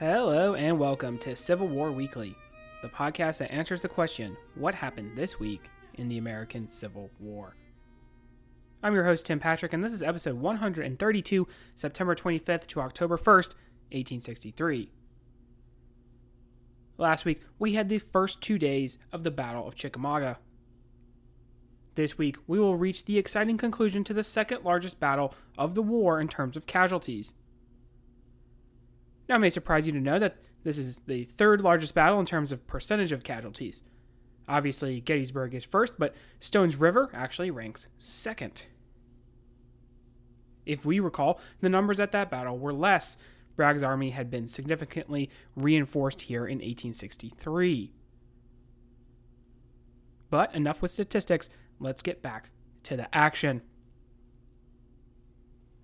Hello and welcome to Civil War Weekly, the podcast that answers the question what happened this week in the American Civil War. I'm your host, Tim Patrick, and this is episode 132, September 25th to October 1st, 1863. Last week, we had the first two days of the Battle of Chickamauga. This week, we will reach the exciting conclusion to the second largest battle of the war in terms of casualties. Now, it may surprise you to know that this is the third largest battle in terms of percentage of casualties. Obviously, Gettysburg is first, but Stone's River actually ranks second. If we recall, the numbers at that battle were less. Bragg's army had been significantly reinforced here in 1863. But enough with statistics, let's get back to the action.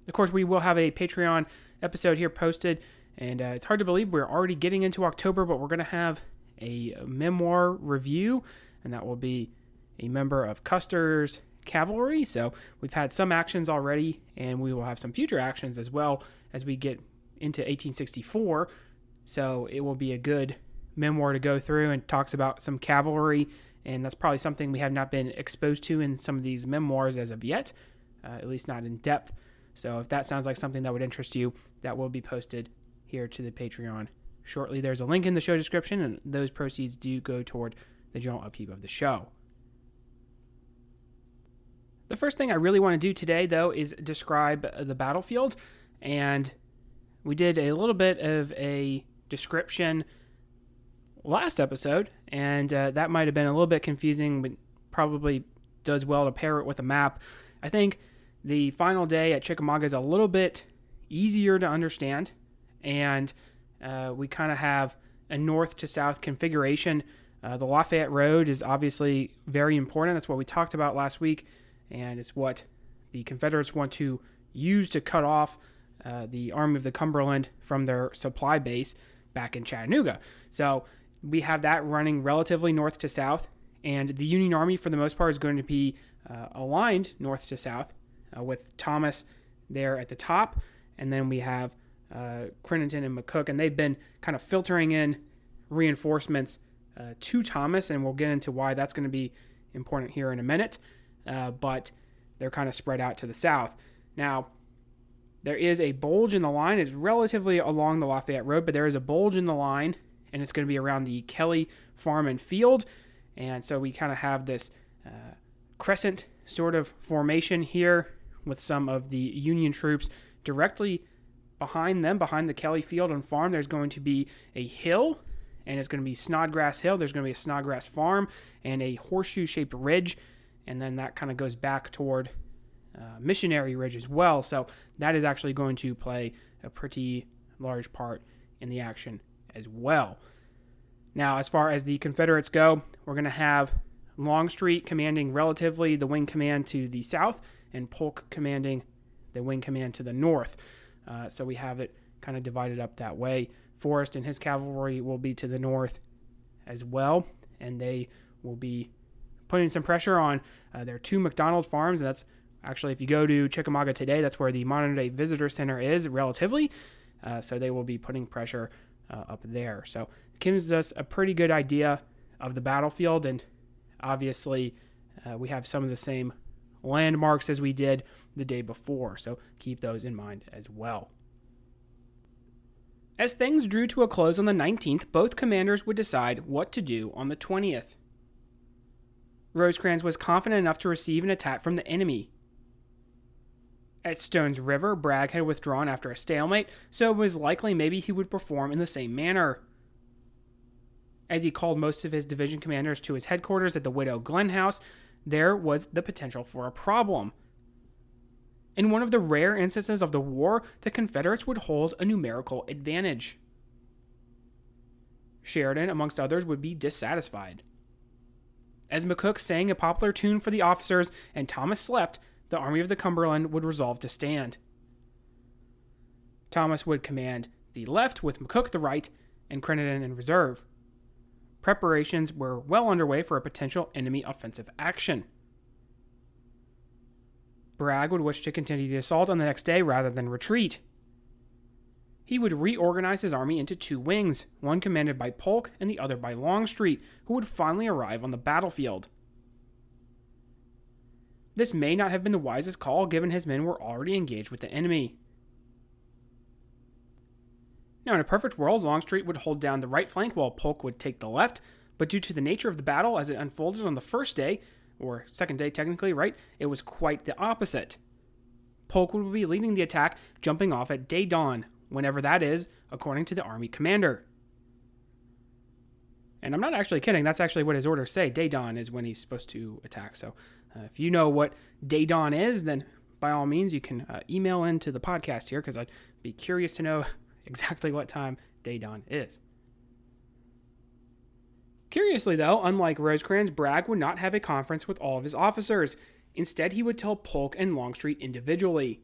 Of course, we will have a Patreon episode here posted and uh, it's hard to believe we're already getting into October, but we're going to have a memoir review, and that will be a member of Custer's cavalry. So we've had some actions already, and we will have some future actions as well as we get into 1864. So it will be a good memoir to go through and talks about some cavalry, and that's probably something we have not been exposed to in some of these memoirs as of yet, uh, at least not in depth. So if that sounds like something that would interest you, that will be posted here to the Patreon shortly. There's a link in the show description, and those proceeds do go toward the general upkeep of the show. The first thing I really want to do today, though, is describe the battlefield. And we did a little bit of a description last episode, and uh, that might have been a little bit confusing, but probably does well to pair it with a map. I think the final day at Chickamauga is a little bit easier to understand and uh, we kind of have a north to south configuration. Uh, the Lafayette Road is obviously very important. That's what we talked about last week, and it's what the Confederates want to use to cut off uh, the Army of the Cumberland from their supply base back in Chattanooga. So we have that running relatively north to south, and the Union Army, for the most part, is going to be uh, aligned north to south uh, with Thomas there at the top, and then we have uh, and McCook, and they've been kind of filtering in reinforcements uh, to Thomas, and we'll get into why that's going to be important here in a minute. Uh, but they're kind of spread out to the south. Now, there is a bulge in the line. It's relatively along the Lafayette Road, but there is a bulge in the line, and it's going to be around the Kelly Farm and Field. And so we kind of have this uh, crescent sort of formation here with some of the Union troops directly behind them, behind the Kelly Field and Farm, there's going to be a hill, and it's going to be Snodgrass Hill. There's going to be a Snodgrass Farm and a horseshoe shaped ridge, and then that kind of goes back toward uh, Missionary Ridge as well. So that is actually going to play a pretty large part in the action as well. Now, as far as the Confederates go, we're going to have Longstreet commanding relatively the wing command to the south, and Polk commanding the wing command to the north. Uh, so we have it kind of divided up that way. Forrest and his cavalry will be to the north as well, and they will be putting some pressure on uh, their two McDonald farms. And that's actually, if you go to Chickamauga today, that's where the modern day visitor center is, relatively. Uh, so they will be putting pressure uh, up there. So it gives us a pretty good idea of the battlefield, and obviously, uh, we have some of the same landmarks as we did the day before, so keep those in mind as well. As things drew to a close on the 19th, both commanders would decide what to do on the 20th. Rosecrans was confident enough to receive an attack from the enemy. At Stone's River, Bragg had withdrawn after a stalemate, so it was likely maybe he would perform in the same manner. As he called most of his division commanders to his headquarters at the Widow Glenn House, there was the potential for a problem. In one of the rare instances of the war, the Confederates would hold a numerical advantage. Sheridan, amongst others, would be dissatisfied. As McCook sang a popular tune for the officers and Thomas slept, the Army of the Cumberland would resolve to stand. Thomas would command the left with McCook the right and Crittenden in reserve. Preparations were well underway for a potential enemy offensive action. Bragg would wish to continue the assault on the next day rather than retreat. he would reorganize his army into two wings, one commanded by Polk and the other by Longstreet, who would finally arrive on the battlefield. This may not have been the wisest call given his men were already engaged with the enemy. Now, in a perfect world, Longstreet would hold down the right flank while Polk would take the left, but due to the nature of the battle as it unfolded on the first day, or second day technically, right, it was quite the opposite. Polk would be leading the attack, jumping off at day dawn, whenever that is, according to the Army commander. And I'm not actually kidding, that's actually what his orders say. Day dawn is when he's supposed to attack. So uh, if you know what day dawn is, then by all means, you can uh, email into the podcast here because I'd be curious to know exactly what time day dawn is. Curiously, though, unlike Rosecrans, Bragg would not have a conference with all of his officers. Instead, he would tell Polk and Longstreet individually.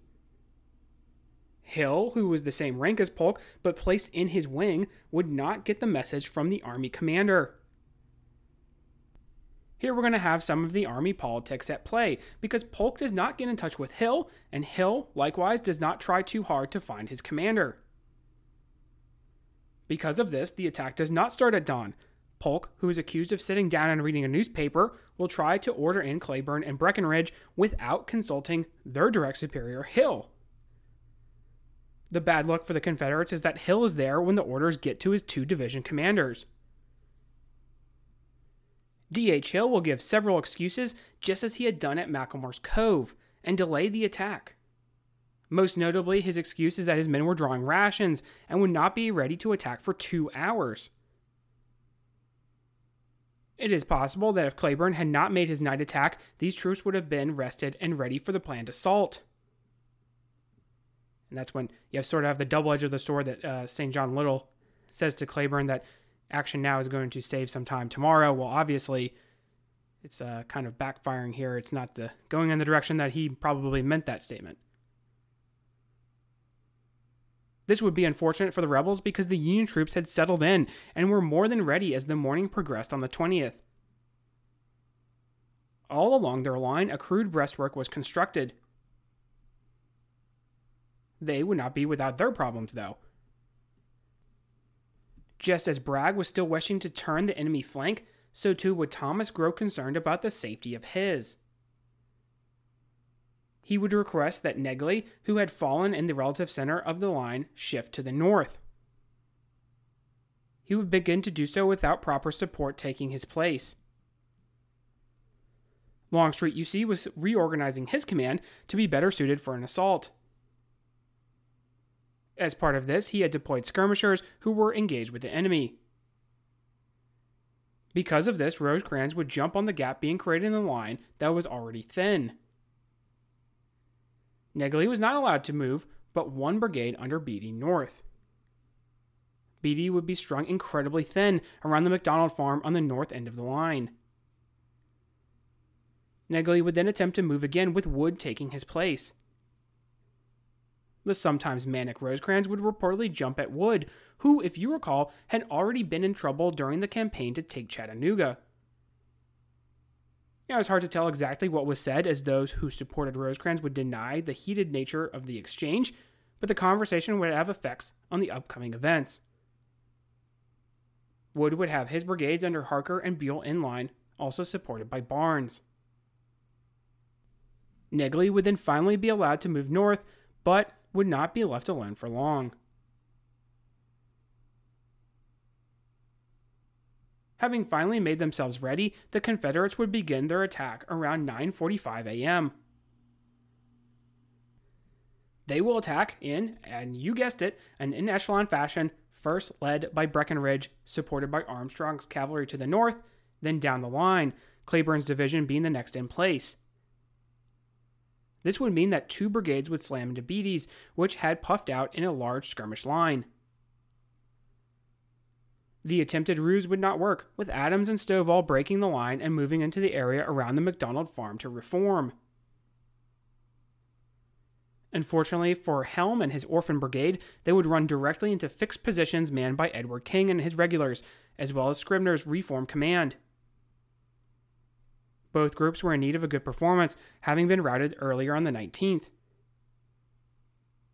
Hill, who was the same rank as Polk but placed in his wing, would not get the message from the Army commander. Here we're going to have some of the Army politics at play because Polk does not get in touch with Hill, and Hill, likewise, does not try too hard to find his commander. Because of this, the attack does not start at dawn. Polk, who is accused of sitting down and reading a newspaper, will try to order in Cleburne and Breckinridge without consulting their direct superior, Hill. The bad luck for the Confederates is that Hill is there when the orders get to his two division commanders. D.H. Hill will give several excuses, just as he had done at McLemore's Cove, and delay the attack. Most notably, his excuse is that his men were drawing rations and would not be ready to attack for two hours. It is possible that if Cleburne had not made his night attack, these troops would have been rested and ready for the planned assault. And that's when you have sort of have the double edge of the sword that uh, St. John Liddell says to Cleburne that action now is going to save some time tomorrow. Well, obviously, it's uh, kind of backfiring here. It's not the going in the direction that he probably meant that statement. This would be unfortunate for the rebels because the Union troops had settled in and were more than ready as the morning progressed on the 20th. All along their line, a crude breastwork was constructed, they would not be without their problems, though. Just as Bragg was still wishing to turn the enemy flank, so too would Thomas grow concerned about the safety of his. He would request that Negley, who had fallen in the relative center of the line, shift to the north. He would begin to do so without proper support taking his place. Longstreet, you see, was reorganizing his command to be better suited for an assault. As part of this, he had deployed skirmishers who were engaged with the enemy. Because of this, Rosecrans would jump on the gap being created in the line that was already thin. Negley was not allowed to move, but one brigade under Beatty north. Beatty would be strung incredibly thin around the McDonald farm on the north end of the line. Negley would then attempt to move again with Wood taking his place. The sometimes manic Rosecrans would reportedly jump at Wood, who, if you recall, had already been in trouble during the campaign to take Chattanooga. You know, it's hard to tell exactly what was said, as those who supported Rosecrans would deny the heated nature of the exchange, but the conversation would have effects on the upcoming events. Wood would have his brigades under Harker and Buell in line, also supported by Barnes. Negley would then finally be allowed to move north, but would not be left alone for long. Having finally made themselves ready, the Confederates would begin their attack around 9:45 a.m. They will attack in, and you guessed it, an in echelon fashion, first led by Breckinridge, supported by Armstrong's cavalry to the north, then down the line, Cleburne's division being the next in place. This would mean that two brigades would slam into Beatty's, which had puffed out in a large skirmish line. The attempted ruse would not work, with Adams and Stovall breaking the line and moving into the area around the McDonald farm to reform. Unfortunately for Helm and his orphan brigade, they would run directly into fixed positions manned by Edward King and his regulars, as well as Scribner's reform command. Both groups were in need of a good performance, having been routed earlier on the 19th.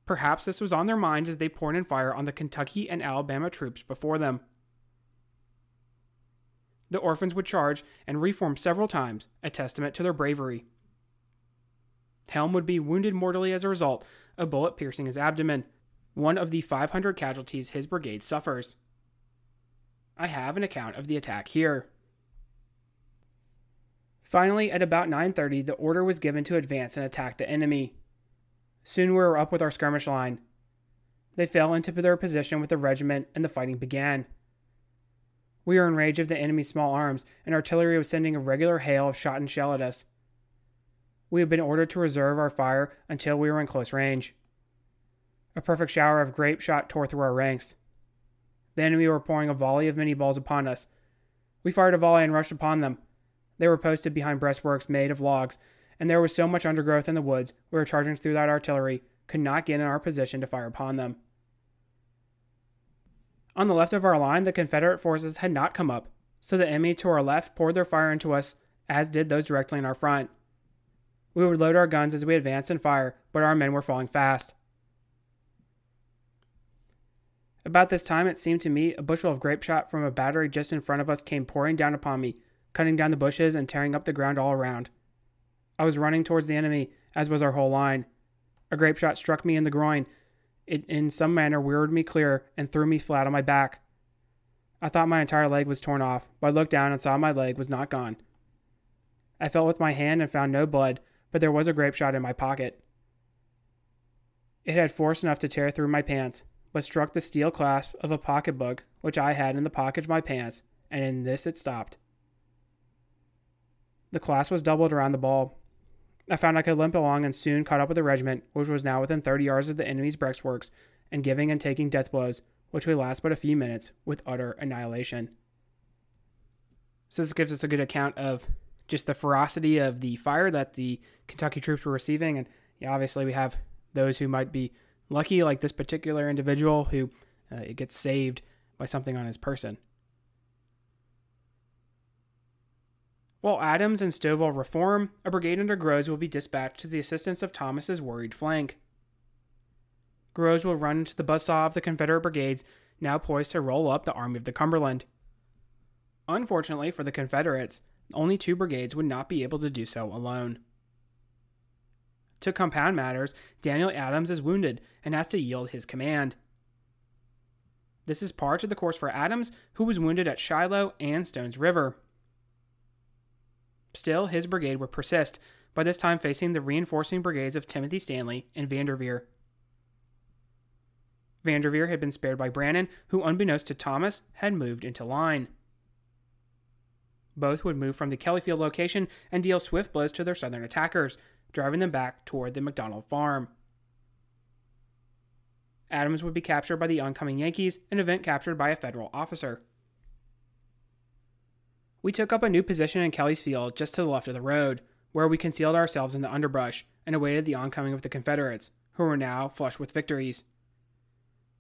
Perhaps this was on their minds as they poured in fire on the Kentucky and Alabama troops before them. The orphans would charge and reform several times, a testament to their bravery. Helm would be wounded mortally as a result, a bullet piercing his abdomen, one of the 500 casualties his brigade suffers. I have an account of the attack here. Finally, at about 9:30, the order was given to advance and attack the enemy. Soon we were up with our skirmish line. They fell into their position with the regiment and the fighting began. We were in range of the enemy's small arms, and artillery was sending a regular hail of shot and shell at us. We had been ordered to reserve our fire until we were in close range. A perfect shower of grape shot tore through our ranks. The enemy were pouring a volley of Minié balls upon us. We fired a volley and rushed upon them. They were posted behind breastworks made of logs, and there was so much undergrowth in the woods we were charging through that artillery could not get in our position to fire upon them. On the left of our line, the Confederate forces had not come up, so the enemy to our left poured their fire into us, as did those directly in our front. We would load our guns as we advanced and fire, but our men were falling fast. About this time, it seemed to me a bushel of grape shot from a battery just in front of us came pouring down upon me, cutting down the bushes and tearing up the ground all around. I was running towards the enemy, as was our whole line. A grape shot struck me in the groin, it in some manner whirled me clear and threw me flat on my back. I thought my entire leg was torn off, but I looked down and saw my leg was not gone. I felt with my hand and found no blood, but there was a grape shot in my pocket. It had force enough to tear through my pants, but struck the steel clasp of a pocketbook which I had in the pocket of my pants, and in this it stopped. The clasp was doubled around the ball, I found I could limp along and soon caught up with the regiment, which was now within 30 yards of the enemy's breastworks, and giving and taking death blows, which would last but a few minutes, with utter annihilation. So, this gives us a good account of just the ferocity of the fire that the Kentucky troops were receiving. And yeah, obviously, we have those who might be lucky, like this particular individual who uh, gets saved by something on his person. While Adams and Stovall reform, a brigade under Groves will be dispatched to the assistance of Thomas's worried flank. Groves will run into the buzzsaw of the Confederate brigades, now poised to roll up the Army of the Cumberland. Unfortunately for the Confederates, only two brigades would not be able to do so alone. To compound matters, Daniel Adams is wounded and has to yield his command. This is par to the course for Adams, who was wounded at Shiloh and Stones River. Still, his brigade would persist, by this time facing the reinforcing brigades of Timothy Stanley and Vanderveer. Vanderveer had been spared by Brannan, who, unbeknownst to Thomas, had moved into line. Both would move from the Kellyfield location and deal swift blows to their southern attackers, driving them back toward the McDonald farm. Adams would be captured by the oncoming Yankees, an event captured by a federal officer. We took up a new position in Kelly's Field just to the left of the road, where we concealed ourselves in the underbrush and awaited the oncoming of the Confederates, who were now flushed with victories.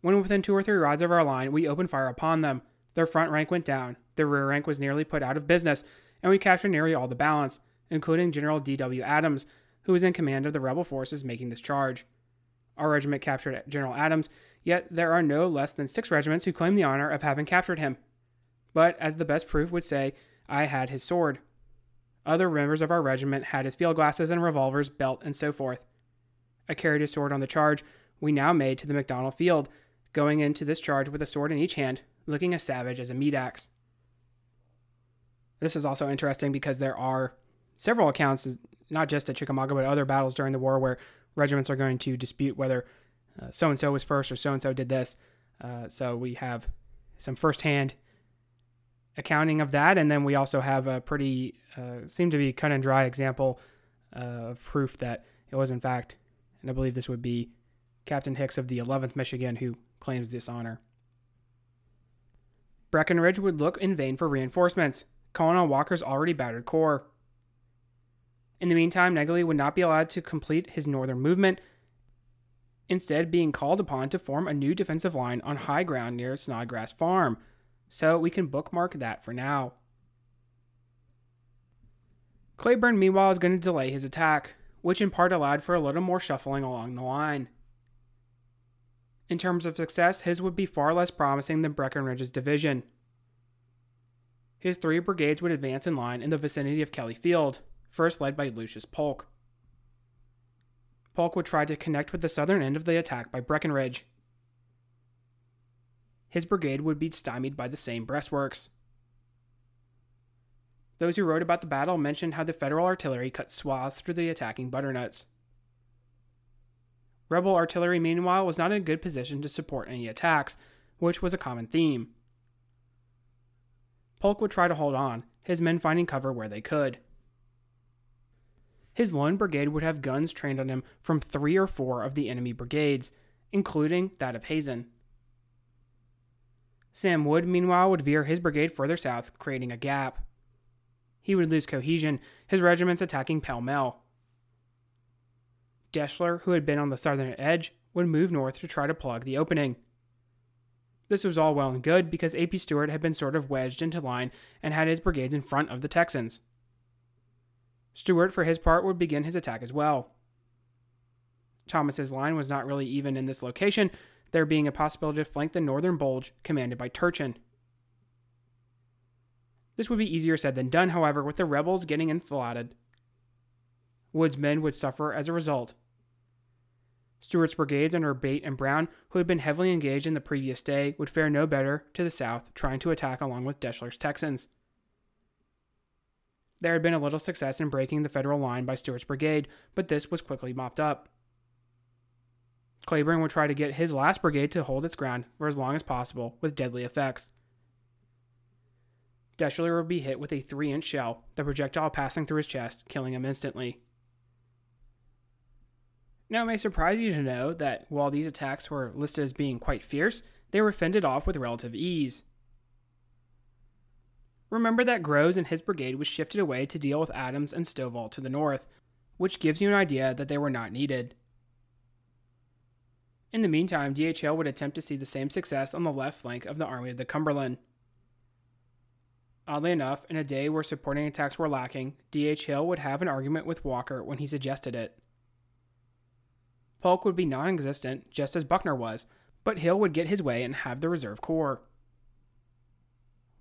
When within two or three rods of our line, we opened fire upon them. Their front rank went down, their rear rank was nearly put out of business, and we captured nearly all the balance, including General D.W. Adams, who was in command of the rebel forces making this charge. Our regiment captured General Adams, yet there are no less than six regiments who claim the honor of having captured him. But, as the best proof would say, I had his sword. Other members of our regiment had his field glasses and revolvers, belt, and so forth. I carried his sword on the charge we now made to the McDonald field, going into this charge with a sword in each hand, looking as savage as a meat axe. This is also interesting because there are several accounts, not just at Chickamauga, but other battles during the war where regiments are going to dispute whether so and so was first or so and so did this. Uh, so we have some firsthand accounting of that. And then we also have a pretty, uh, seem to be cut and dry example uh, of proof that it was, in fact, and I believe this would be Captain Hicks of the 11th Michigan who claims this honor. Breckinridge would look in vain for reinforcements, calling on Walker's already battered corps. In the meantime, Negley would not be allowed to complete his northern movement, instead, being called upon to form a new defensive line on high ground near Snodgrass Farm, so we can bookmark that for now. Cleburne, meanwhile, is going to delay his attack, which in part allowed for a little more shuffling along the line. In terms of success, his would be far less promising than Breckinridge's division. His three brigades would advance in line in the vicinity of Kelly Field, first led by Lucius Polk. Polk would try to connect with the southern end of the attack by Breckinridge. His brigade would be stymied by the same breastworks. Those who wrote about the battle mentioned how the Federal artillery cut swaths through the attacking butternuts. Rebel artillery, meanwhile, was not in a good position to support any attacks, which was a common theme. Polk would try to hold on, his men finding cover where they could. His lone brigade would have guns trained on him from three or four of the enemy brigades, including that of Hazen. Sam Wood, meanwhile, would veer his brigade further south, creating a gap. He would lose cohesion, his regiments attacking pell mell. Deshler, who had been on the southern edge, would move north to try to plug the opening. This was all well and good because A.P. Stewart had been sort of wedged into line and had his brigades in front of the Texans. Stewart, for his part, would begin his attack as well. Thomas's line was not really even in this location, there being a possibility to flank the northern bulge commanded by Turchin. This would be easier said than done, however, with the rebels getting enfiladed. Wood's men would suffer as a result. Stewart's brigades under Bate and Brown, who had been heavily engaged in the previous day, would fare no better to the south, trying to attack along with Deshler's Texans. There had been a little success in breaking the Federal line by Stewart's brigade, but this was quickly mopped up. Cleburne would try to get his last brigade to hold its ground for as long as possible, with deadly effects. Deshler would be hit with a 3 inch shell, the projectile passing through his chest, killing him instantly. Now, it may surprise you to know that while these attacks were listed as being quite fierce, they were fended off with relative ease. Remember that Groves and his brigade was shifted away to deal with Adams and Stovall to the north, which gives you an idea that they were not needed. In the meantime, D.H. Hill would attempt to see the same success on the left flank of the Army of the Cumberland. Oddly enough, in a day where supporting attacks were lacking, D.H. Hill would have an argument with Walker when he suggested it. Polk would be non existent, just as Buckner was, but Hill would get his way and have the reserve corps.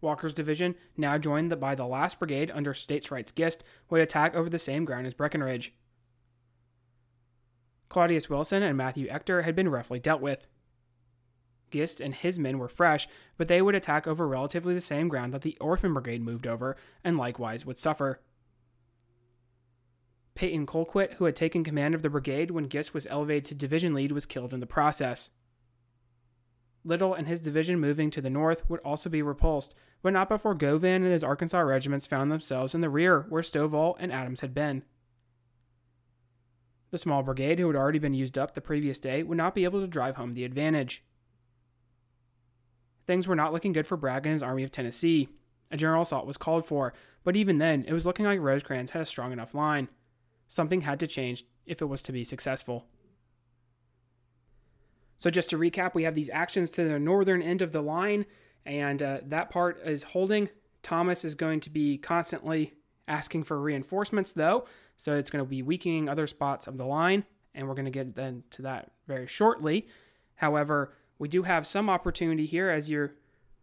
Walker's division, now joined by the last brigade under States Rights Gist, would attack over the same ground as Breckinridge. Claudius Wilson and Matthew Ector had been roughly dealt with. Gist and his men were fresh, but they would attack over relatively the same ground that the Orphan Brigade moved over, and likewise would suffer. Peyton Colquitt, who had taken command of the brigade when Gist was elevated to division lead, was killed in the process. Liddell and his division moving to the north would also be repulsed, but not before Govan and his Arkansas regiments found themselves in the rear where Stovall and Adams had been. The small brigade, who had already been used up the previous day, would not be able to drive home the advantage. Things were not looking good for Bragg and his Army of Tennessee. A general assault was called for, but even then, it was looking like Rosecrans had a strong enough line. Something had to change if it was to be successful. So, just to recap, we have these actions to the northern end of the line, and uh, that part is holding. Thomas is going to be constantly asking for reinforcements, though, so it's going to be weakening other spots of the line, and we're going to get then to that very shortly. However, we do have some opportunity here as you're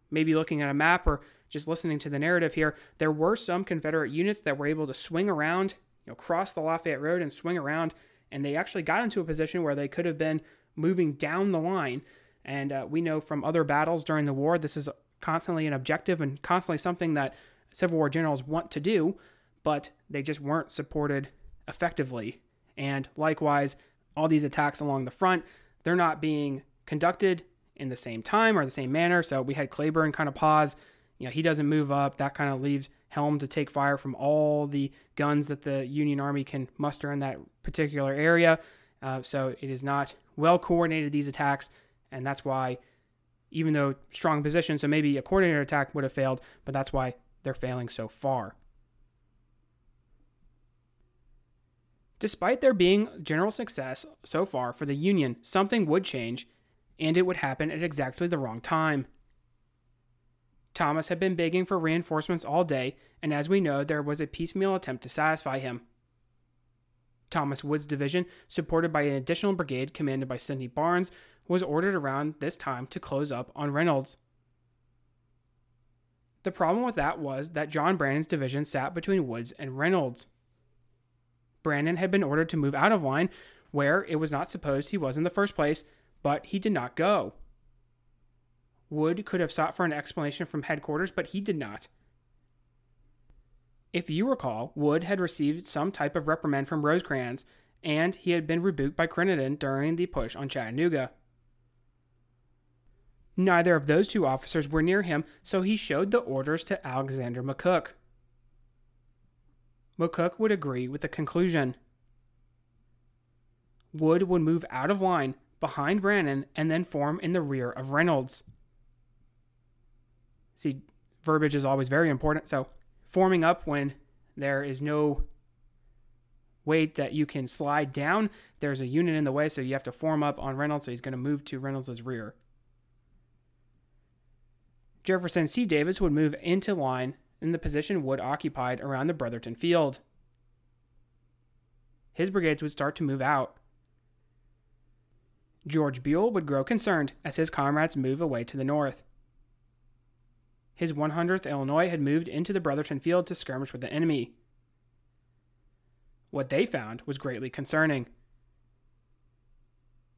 maybe looking at a map or just listening to the narrative here. There were some Confederate units that were able to swing around, you know, cross the Lafayette Road and swing around, and they actually got into a position where they could have been moving down the line. And uh, we know from other battles during the war, this is constantly an objective and constantly something that Civil War generals want to do, but they just weren't supported effectively. And likewise, all these attacks along the front, they're not being conducted in the same time or the same manner. So we had Cleburne kind of pause. You know, he doesn't move up. That kind of leaves Helm to take fire from all the guns that the Union Army can muster in that particular area. Uh, so it is not well coordinated, these attacks. And that's why, even though strong position, so maybe a coordinated attack would have failed, but that's why they're failing so far. Despite there being general success so far for the Union, something would change and it would happen at exactly the wrong time. Thomas had been begging for reinforcements all day, and as we know, there was a piecemeal attempt to satisfy him. Thomas Wood's division, supported by an additional brigade commanded by Sidney Barnes, was ordered around this time to close up on Reynolds. The problem with that was that John Brannan's division sat between Woods and Reynolds. Brannan had been ordered to move out of line where it was not supposed he was in the first place, but he did not go. Wood could have sought for an explanation from headquarters, but he did not. If you recall, Wood had received some type of reprimand from Rosecrans, and he had been rebuked by Crittenden during the push on Chattanooga. Neither of those two officers were near him, so he showed the orders to Alexander McCook. McCook would agree with the conclusion. Wood would move out of line behind Brannan and then form in the rear of Reynolds. See, verbiage is always very important, so forming up when there is no weight that you can slide down, there's a unit in the way, so you have to form up on Reynolds, so he's going to move to Reynolds' rear. Jefferson C. Davis would move into line in the position Wood occupied around the Brotherton field. His brigades would start to move out. George Buell would grow concerned as his comrades move away to the north. His 100th Illinois had moved into the Brotherton field to skirmish with the enemy. What they found was greatly concerning.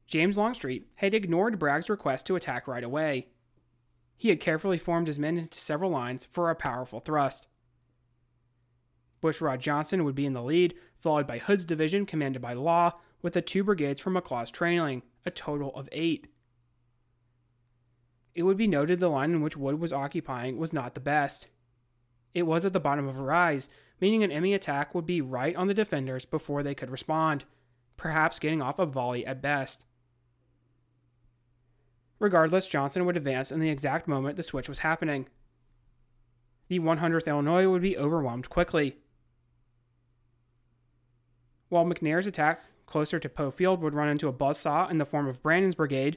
James Longstreet had ignored Bragg's request to attack right away. He had carefully formed his men into several lines for a powerful thrust. Bushrod Johnson would be in the lead, followed by Hood's division, commanded by Law, with the two brigades from McLaws trailing, a total of eight. It would be noted the line in which Wood was occupying was not the best. It was at the bottom of a rise, meaning an enemy attack would be right on the defenders before they could respond, perhaps getting off a volley at best. Regardless, Johnson would advance in the exact moment the switch was happening. The 100th Illinois would be overwhelmed quickly. While McNair's attack closer to Poe Field would run into a buzzsaw in the form of Brannan's brigade,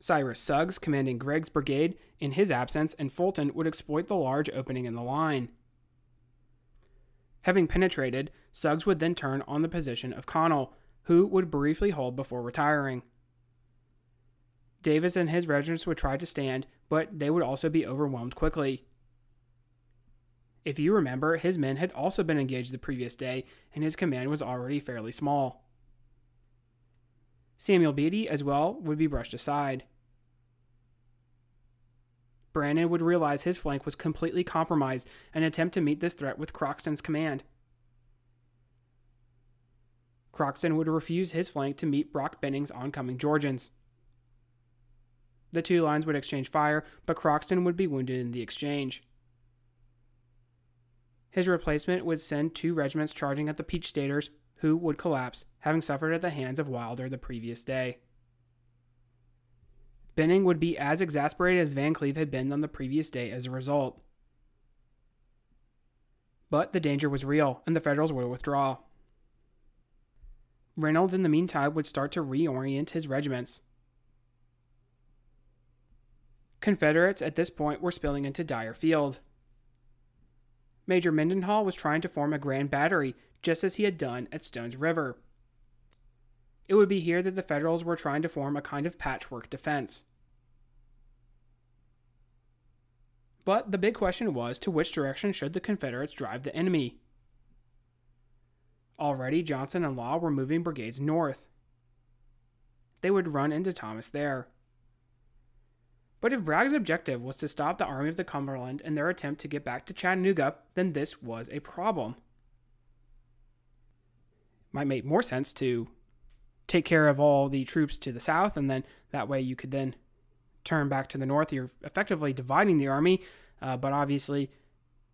Cyrus Suggs, commanding Gregg's brigade, in his absence, and Fulton would exploit the large opening in the line. Having penetrated, Suggs would then turn on the position of Connell, who would briefly hold before retiring. Davis and his regiments would try to stand, but they would also be overwhelmed quickly. If you remember, his men had also been engaged the previous day, and his command was already fairly small. Samuel Beatty, as well, would be brushed aside. Brannan would realize his flank was completely compromised and attempt to meet this threat with Croxton's command. Croxton would refuse his flank to meet Rock Benning's oncoming Georgians. The two lines would exchange fire, but Croxton would be wounded in the exchange. His replacement would send two regiments charging at the Peach Staters, who would collapse, having suffered at the hands of Wilder the previous day. Benning would be as exasperated as Van Cleve had been on the previous day as a result. But the danger was real, and the Federals would withdraw. Reynolds, in the meantime, would start to reorient his regiments. Confederates at this point were spilling into Dyer Field. Major Mendenhall was trying to form a grand battery, just as he had done at Stones River. It would be here that the Federals were trying to form a kind of patchwork defense. But the big question was to which direction should the Confederates drive the enemy? Already, Johnson and Law were moving brigades north. They would run into Thomas there. But if Bragg's objective was to stop the Army of the Cumberland in their attempt to get back to Chattanooga, then this was a problem. Might make more sense to take care of all the troops to the south, and then that way you could then turn back to the north. You're effectively dividing the army, uh, but obviously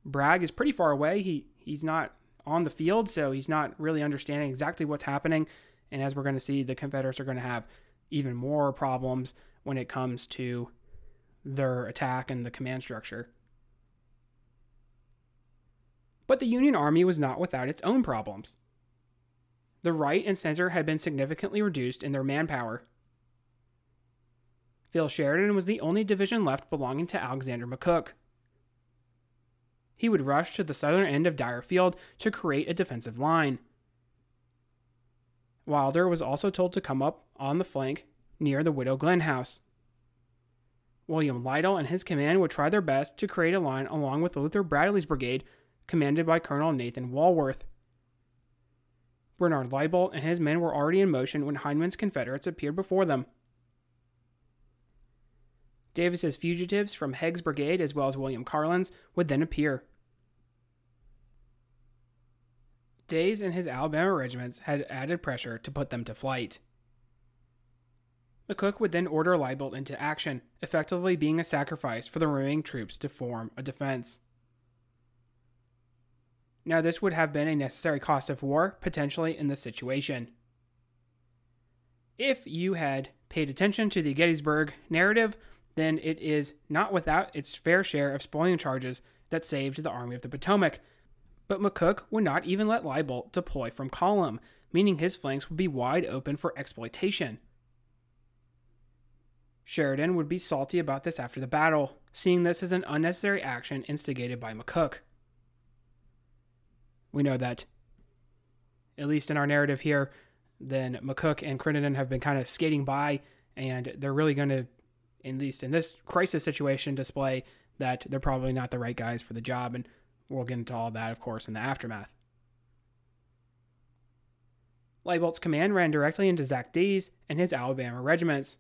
Bragg is pretty far away. He he's not on the field, so he's not really understanding exactly what's happening. And as we're going to see, the Confederates are going to have even more problems when it comes to their attack and the command structure. But the Union Army was not without its own problems. The right and center had been significantly reduced in their manpower. Phil Sheridan was the only division left belonging to Alexander McCook. He would rush to the southern end of Dyer Field to create a defensive line. Wilder was also told to come up on the flank near the Widow Glenn house. William Lytle and his command would try their best to create a line along with Luther Bradley's brigade, commanded by Colonel Nathan Walworth. Bernard Laiboldt and his men were already in motion when Hindman's Confederates appeared before them. Davis's fugitives from Heg's brigade, as well as William Carlin's, would then appear. Deas and his Alabama regiments had added pressure to put them to flight. McCook would then order Laiboldt into action, effectively being a sacrifice for the remaining troops to form a defense. Now, this would have been a necessary cost of war, potentially, in this situation. If you had paid attention to the Gettysburg narrative, then it is not without its fair share of spoiling charges that saved the Army of the Potomac. But McCook would not even let Laiboldt deploy from column, meaning his flanks would be wide open for exploitation. Sheridan would be salty about this after the battle, seeing this as an unnecessary action instigated by McCook. We know that, at least in our narrative here, then McCook and Crittenden have been kind of skating by, and they're really going to, at least in this crisis situation, display that they're probably not the right guys for the job. And we'll get into all that, of course, in the aftermath. Laiboldt's command ran directly into Zach Deas and his Alabama regiments,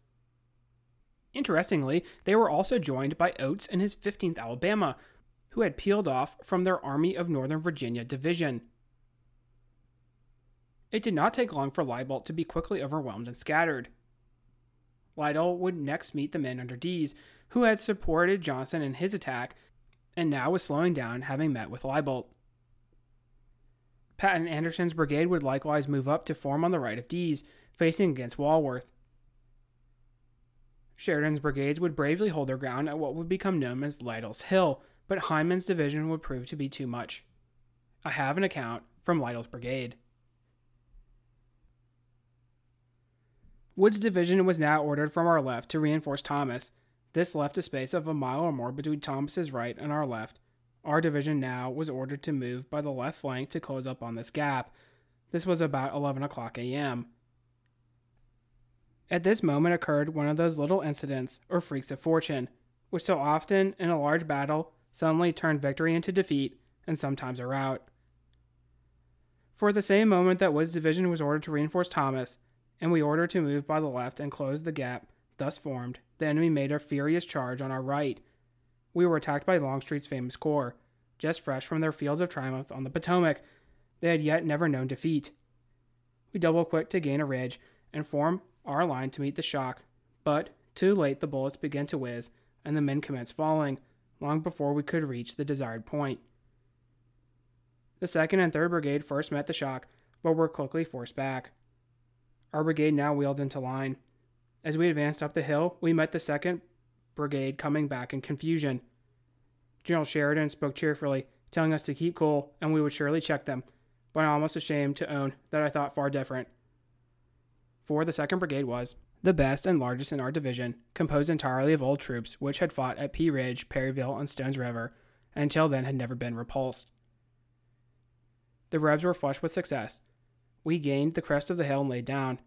Interestingly, they were also joined by Oates and his 15th Alabama, who had peeled off from their Army of Northern Virginia division. It did not take long for Laiboldt to be quickly overwhelmed and scattered. Lytle would next meet the men under Deas, who had supported Johnson in his attack and now was slowing down having met with Laiboldt. Patton Anderson's brigade would likewise move up to form on the right of Deas, facing against Walworth. Sheridan's brigades would bravely hold their ground at what would become known as Lytle's Hill, but Hindman's division would prove to be too much. I have an account from Lytle's brigade. Wood's division was now ordered from our left to reinforce Thomas. This left a space of a mile or more between Thomas's right and our left. Our division now was ordered to move by the left flank to close up on this gap. This was about 11 o'clock a.m. At this moment occurred one of those little incidents or freaks of fortune, which so often in a large battle suddenly turn victory into defeat and sometimes a rout. For at the same moment that Wood's division was ordered to reinforce Thomas, and we ordered to move by the left and close the gap thus formed, the enemy made a furious charge on our right. We were attacked by Longstreet's famous corps, just fresh from their fields of triumph on the Potomac. They had yet never known defeat. We double quicked to gain a ridge and form our line to meet the shock, but too late the bullets began to whiz and the men commenced falling, long before we could reach the desired point. The 2nd and 3rd Brigade first met the shock, but were quickly forced back. Our brigade now wheeled into line. As we advanced up the hill, we met the 2nd Brigade coming back in confusion. General Sheridan spoke cheerfully, telling us to keep cool and we would surely check them, but I'm almost ashamed to own that I thought far different for the 2nd Brigade was the best and largest in our division, composed entirely of old troops which had fought at Pea Ridge, Perryville, and Stones River, and till then had never been repulsed. The Rebs were flushed with success. We gained the crest of the hill and laid down.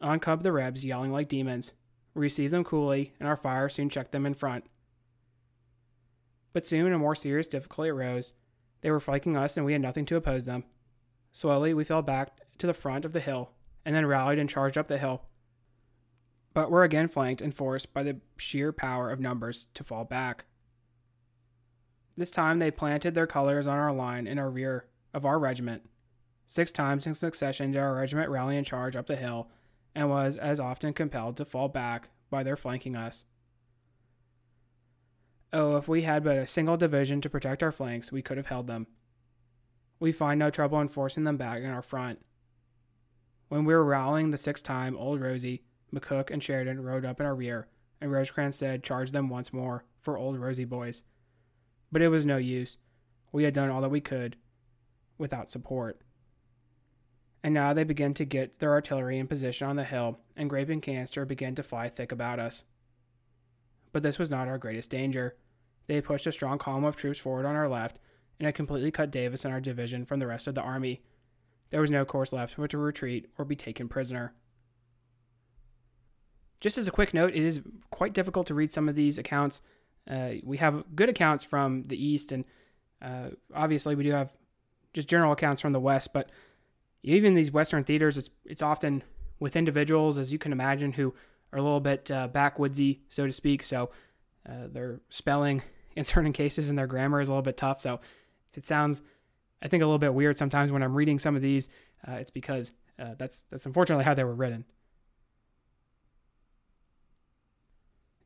On come the Rebs, yelling like demons. Received them coolly, and our fire soon checked them in front. But soon a more serious difficulty arose. They were flanking us, and we had nothing to oppose them. Slowly, we fell back to the front of the hill, and then rallied and charged up the hill. But were again flanked and forced by the sheer power of numbers to fall back. This time they planted their colors on our line in our rear of our regiment. Six times in succession did our regiment rally and charge up the hill, and was as often compelled to fall back by their flanking us. Oh, if we had but a single division to protect our flanks, we could have held them. We find no trouble in forcing them back in our front. When we were rallying the sixth time, Old Rosie, McCook, and Sheridan rode up in our rear, and Rosecrans said, Charge them once more for Old Rosie boys. But it was no use. We had done all that we could without support. And now they began to get their artillery in position on the hill, and grape and canister began to fly thick about us. But this was not our greatest danger. They pushed a strong column of troops forward on our left, and had completely cut Davis and our division from the rest of the army, there was no course left but to retreat or be taken prisoner. just as a quick note, it is quite difficult to read some of these accounts. Uh, we have good accounts from the East, and uh, obviously we do have just general accounts from the West. But even these Western theaters, it's it's often with individuals, as you can imagine, who are a little bit uh, backwoodsy, so to speak. So uh, their spelling in certain cases and their grammar is a little bit tough. So if it sounds, I think, a little bit weird sometimes when I'm reading some of these, uh, it's because uh, that's that's unfortunately how they were written.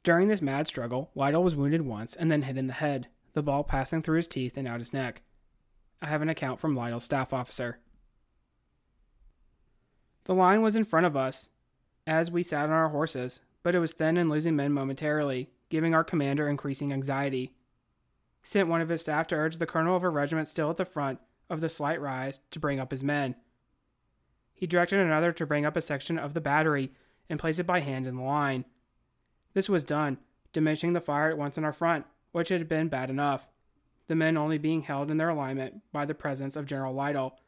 During this mad struggle, Lytle was wounded once and then hit in the head, the ball passing through his teeth and out his neck. I have an account from Lytle's staff officer. The line was in front of us as we sat on our horses, but it was thin and losing men momentarily, giving our commander increasing anxiety. Sent one of his staff to urge the colonel of a regiment still at the front of the slight rise to bring up his men. He directed another to bring up a section of the battery and place it by hand in the line. This was done, diminishing the fire at once in our front, which had been bad enough, the men only being held in their alignment by the presence of General Lytle.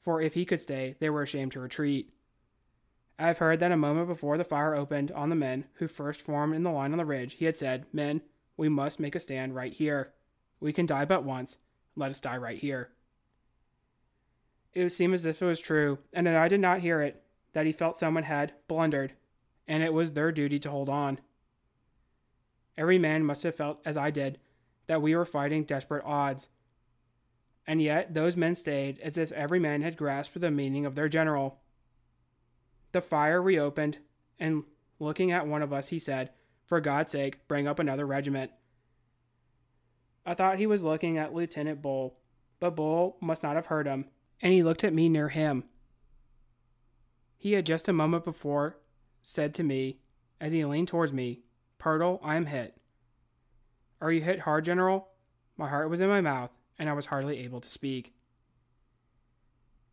For if he could stay, they were ashamed to retreat. I have heard that a moment before the fire opened on the men who first formed in the line on the ridge, he had said, Men, we must make a stand right here. We can die but once. Let us die right here. It would seem as if it was true, and that I did not hear it, that he felt someone had blundered, and it was their duty to hold on. Every man must have felt, as I did, that we were fighting desperate odds. And yet those men stayed as if every man had grasped the meaning of their general. The fire reopened, and looking at one of us, he said, For God's sake, bring up another regiment. I thought he was looking at Lieutenant Bull, but Bull must not have heard him, and he looked at me near him. He had just a moment before said to me, as he leaned towards me, Pirtle, I am hit. Are you hit hard, General? My heart was in my mouth, and I was hardly able to speak.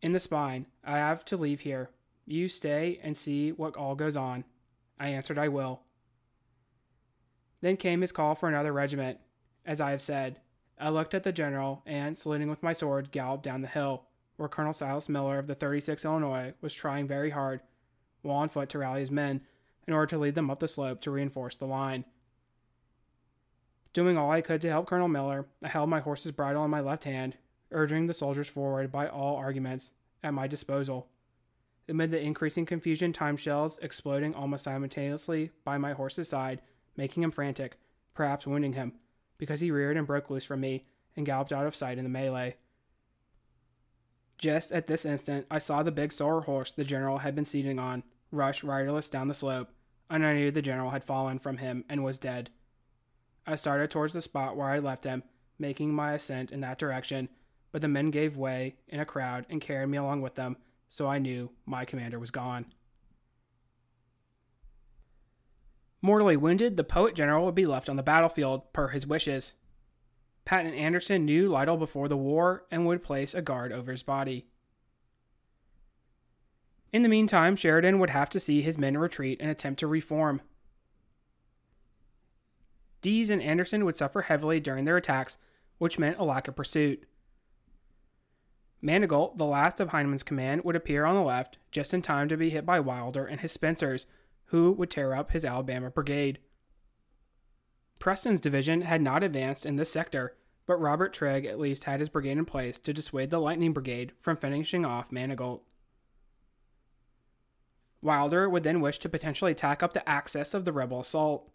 In the spine, I have to leave here. You stay and see what all goes on. I answered, I will. Then came his call for another regiment. As I have said, I looked at the general and, saluting with my sword, galloped down the hill, where Colonel Silas Miller of the 36th Illinois was trying very hard, while on foot, to rally his men in order to lead them up the slope to reinforce the line. Doing all I could to help Colonel Miller, I held my horse's bridle in my left hand, urging the soldiers forward by all arguments at my disposal. Amid the increasing confusion, time shells exploding almost simultaneously by my horse's side, making him frantic, perhaps wounding him, because he reared and broke loose from me and galloped out of sight in the melee. Just at this instant, I saw the big sore horse the general had been seating on rush riderless down the slope, and I knew the general had fallen from him and was dead. I started towards the spot where I had left him, making my ascent in that direction, but the men gave way in a crowd and carried me along with them so I knew my commander was gone. Mortally wounded, the poet general would be left on the battlefield per his wishes. Patton and Anderson knew Lytle before the war and would place a guard over his body. In the meantime, Sheridan would have to see his men retreat and attempt to reform. Deas and Anderson would suffer heavily during their attacks, which meant a lack of pursuit. Manigault, the last of Hindman's command, would appear on the left just in time to be hit by Wilder and his Spencers, who would tear up his Alabama brigade. Preston's division had not advanced in this sector, but Robert Trigg at least had his brigade in place to dissuade the Lightning Brigade from finishing off Manigault. Wilder would then wish to potentially tack up the axis of the rebel assault.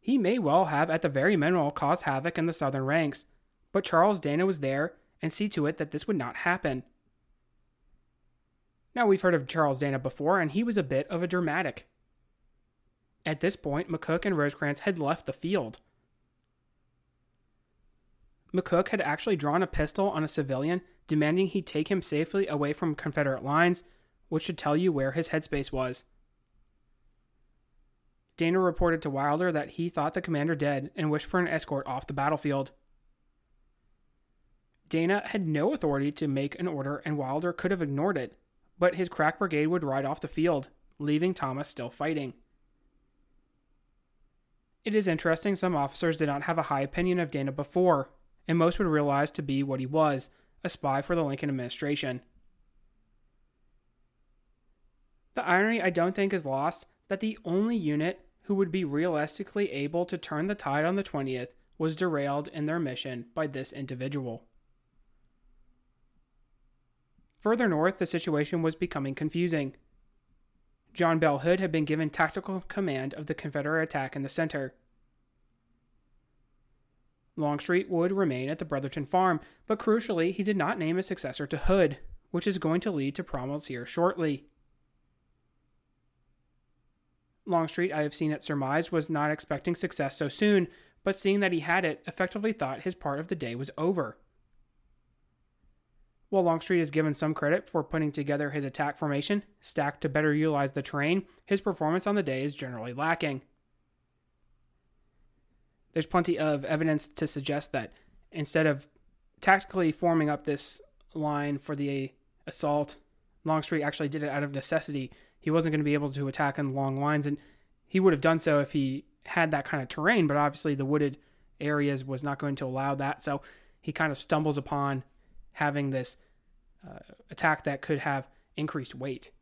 He may well have, at the very minimum, caused havoc in the southern ranks, but Charles Dana was there and see to it that this would not happen. Now, we've heard of Charles Dana before, and he was a bit of a dramatic. At this point, McCook and Rosecrans had left the field. McCook had actually drawn a pistol on a civilian, demanding he take him safely away from Confederate lines, which should tell you where his headspace was. Dana reported to Wilder that he thought the commander dead and wished for an escort off the battlefield. Dana had no authority to make an order, and Wilder could have ignored it, but his crack brigade would ride off the field, leaving Thomas still fighting. It is interesting some officers did not have a high opinion of Dana before, and most would realize to be what he was a spy for the Lincoln administration. The irony I don't think is lost that the only unit who would be realistically able to turn the tide on the 20th was derailed in their mission by this individual. Further north, the situation was becoming confusing. John Bell Hood had been given tactical command of the Confederate attack in the center. Longstreet would remain at the Brotherton farm, but crucially, he did not name a successor to Hood, which is going to lead to problems here shortly. Longstreet, I have seen it surmised, was not expecting success so soon, but seeing that he had it, effectively thought his part of the day was over. While Longstreet is given some credit for putting together his attack formation, stacked to better utilize the terrain, his performance on the day is generally lacking. There's plenty of evidence to suggest that instead of tactically forming up this line for the assault, Longstreet actually did it out of necessity. He wasn't going to be able to attack in long lines, and he would have done so if he had that kind of terrain, but obviously the wooded areas was not going to allow that. So he kind of stumbles upon having this uh, attack that could have increased weight.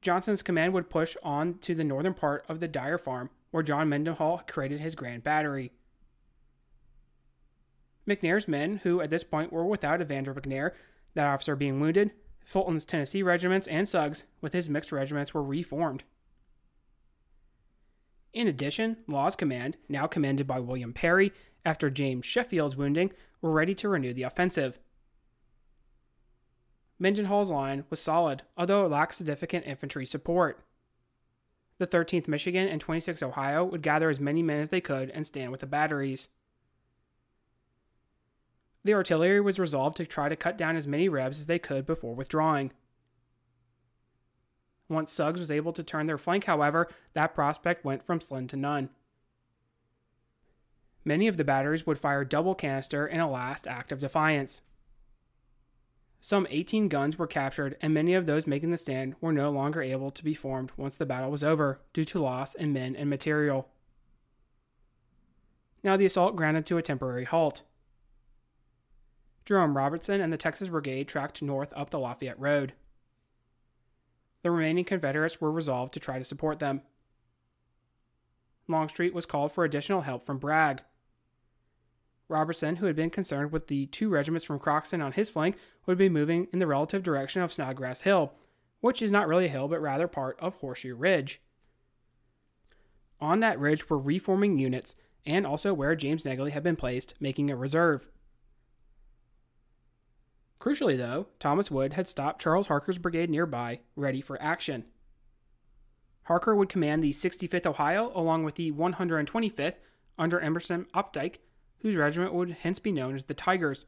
Johnson's command would push on to the northern part of the Dyer farm, where John Mendenhall created his grand battery. McNair's men, who at this point were without Evander McNair, that officer being wounded, Fulton's Tennessee regiments and Suggs, with his mixed regiments, were reformed. In addition, Law's command, now commanded by William Perry, after James Sheffield's wounding, were ready to renew the offensive. Mendenhall's line was solid, although it lacked significant infantry support. The 13th Michigan and 26th Ohio would gather as many men as they could and stand with the batteries. The artillery was resolved to try to cut down as many rebs as they could before withdrawing. Once Suggs was able to turn their flank, however, that prospect went from slim to none. Many of the batteries would fire double canister in a last act of defiance. Some 18 guns were captured, and many of those making the stand were no longer able to be formed once the battle was over, due to loss in men and material. Now the assault grounded to a temporary halt. Jerome Robertson and the Texas Brigade tracked north up the Lafayette Road. The remaining Confederates were resolved to try to support them. Longstreet was called for additional help from Bragg. Robertson, who had been concerned with the two regiments from Croxton on his flank, would be moving in the relative direction of Snodgrass Hill, which is not really a hill but rather part of Horseshoe Ridge. On that ridge were reforming units, and also where James Negley had been placed, making a reserve. Crucially, though, Thomas Wood had stopped Charles Harker's brigade nearby, ready for action. Harker would command the 65th Ohio along with the 125th under Emerson Opdyke, whose regiment would hence be known as the Tigers.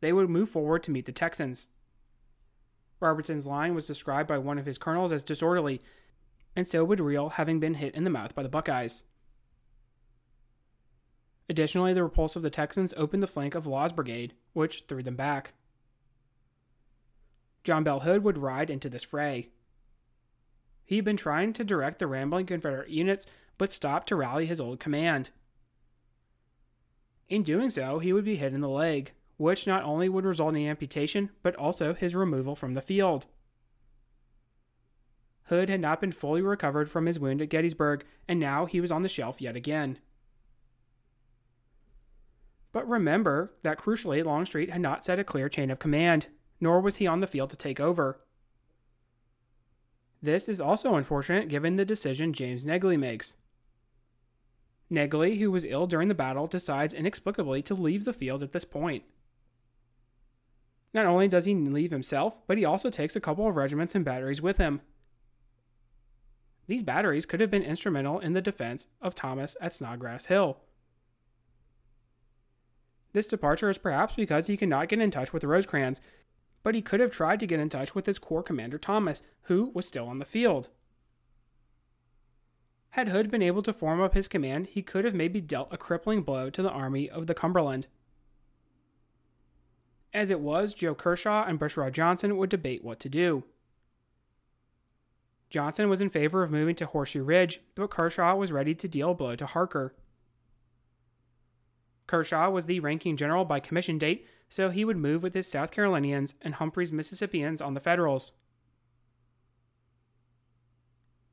They would move forward to meet the Texans. Robertson's line was described by one of his colonels as disorderly, and so would Real, having been hit in the mouth by the Buckeyes. Additionally, the repulse of the Texans opened the flank of Law's brigade, which threw them back. John Bell Hood would ride into this fray. He had been trying to direct the rambling Confederate units, but stopped to rally his old command. In doing so, he would be hit in the leg, which not only would result in amputation, but also his removal from the field. Hood had not been fully recovered from his wound at Gettysburg, and now he was on the shelf yet again. But remember that crucially, Longstreet had not set a clear chain of command, nor was he on the field to take over. This is also unfortunate given the decision James Negley makes. Negley, who was ill during the battle, decides inexplicably to leave the field at this point. Not only does he leave himself, but he also takes a couple of regiments and batteries with him. These batteries could have been instrumental in the defense of Thomas at Snodgrass Hill. This departure is perhaps because he cannot get in touch with Rosecrans, but he could have tried to get in touch with his corps commander Thomas, who was still on the field. Had Hood been able to form up his command, he could have maybe dealt a crippling blow to the Army of the Cumberland. As it was, Joe Kershaw and Bushrod Johnson would debate what to do. Johnson was in favor of moving to Horseshoe Ridge, but Kershaw was ready to deal a blow to Harker. Kershaw was the ranking general by commission date, so he would move with his South Carolinians and Humphreys Mississippians on the Federals.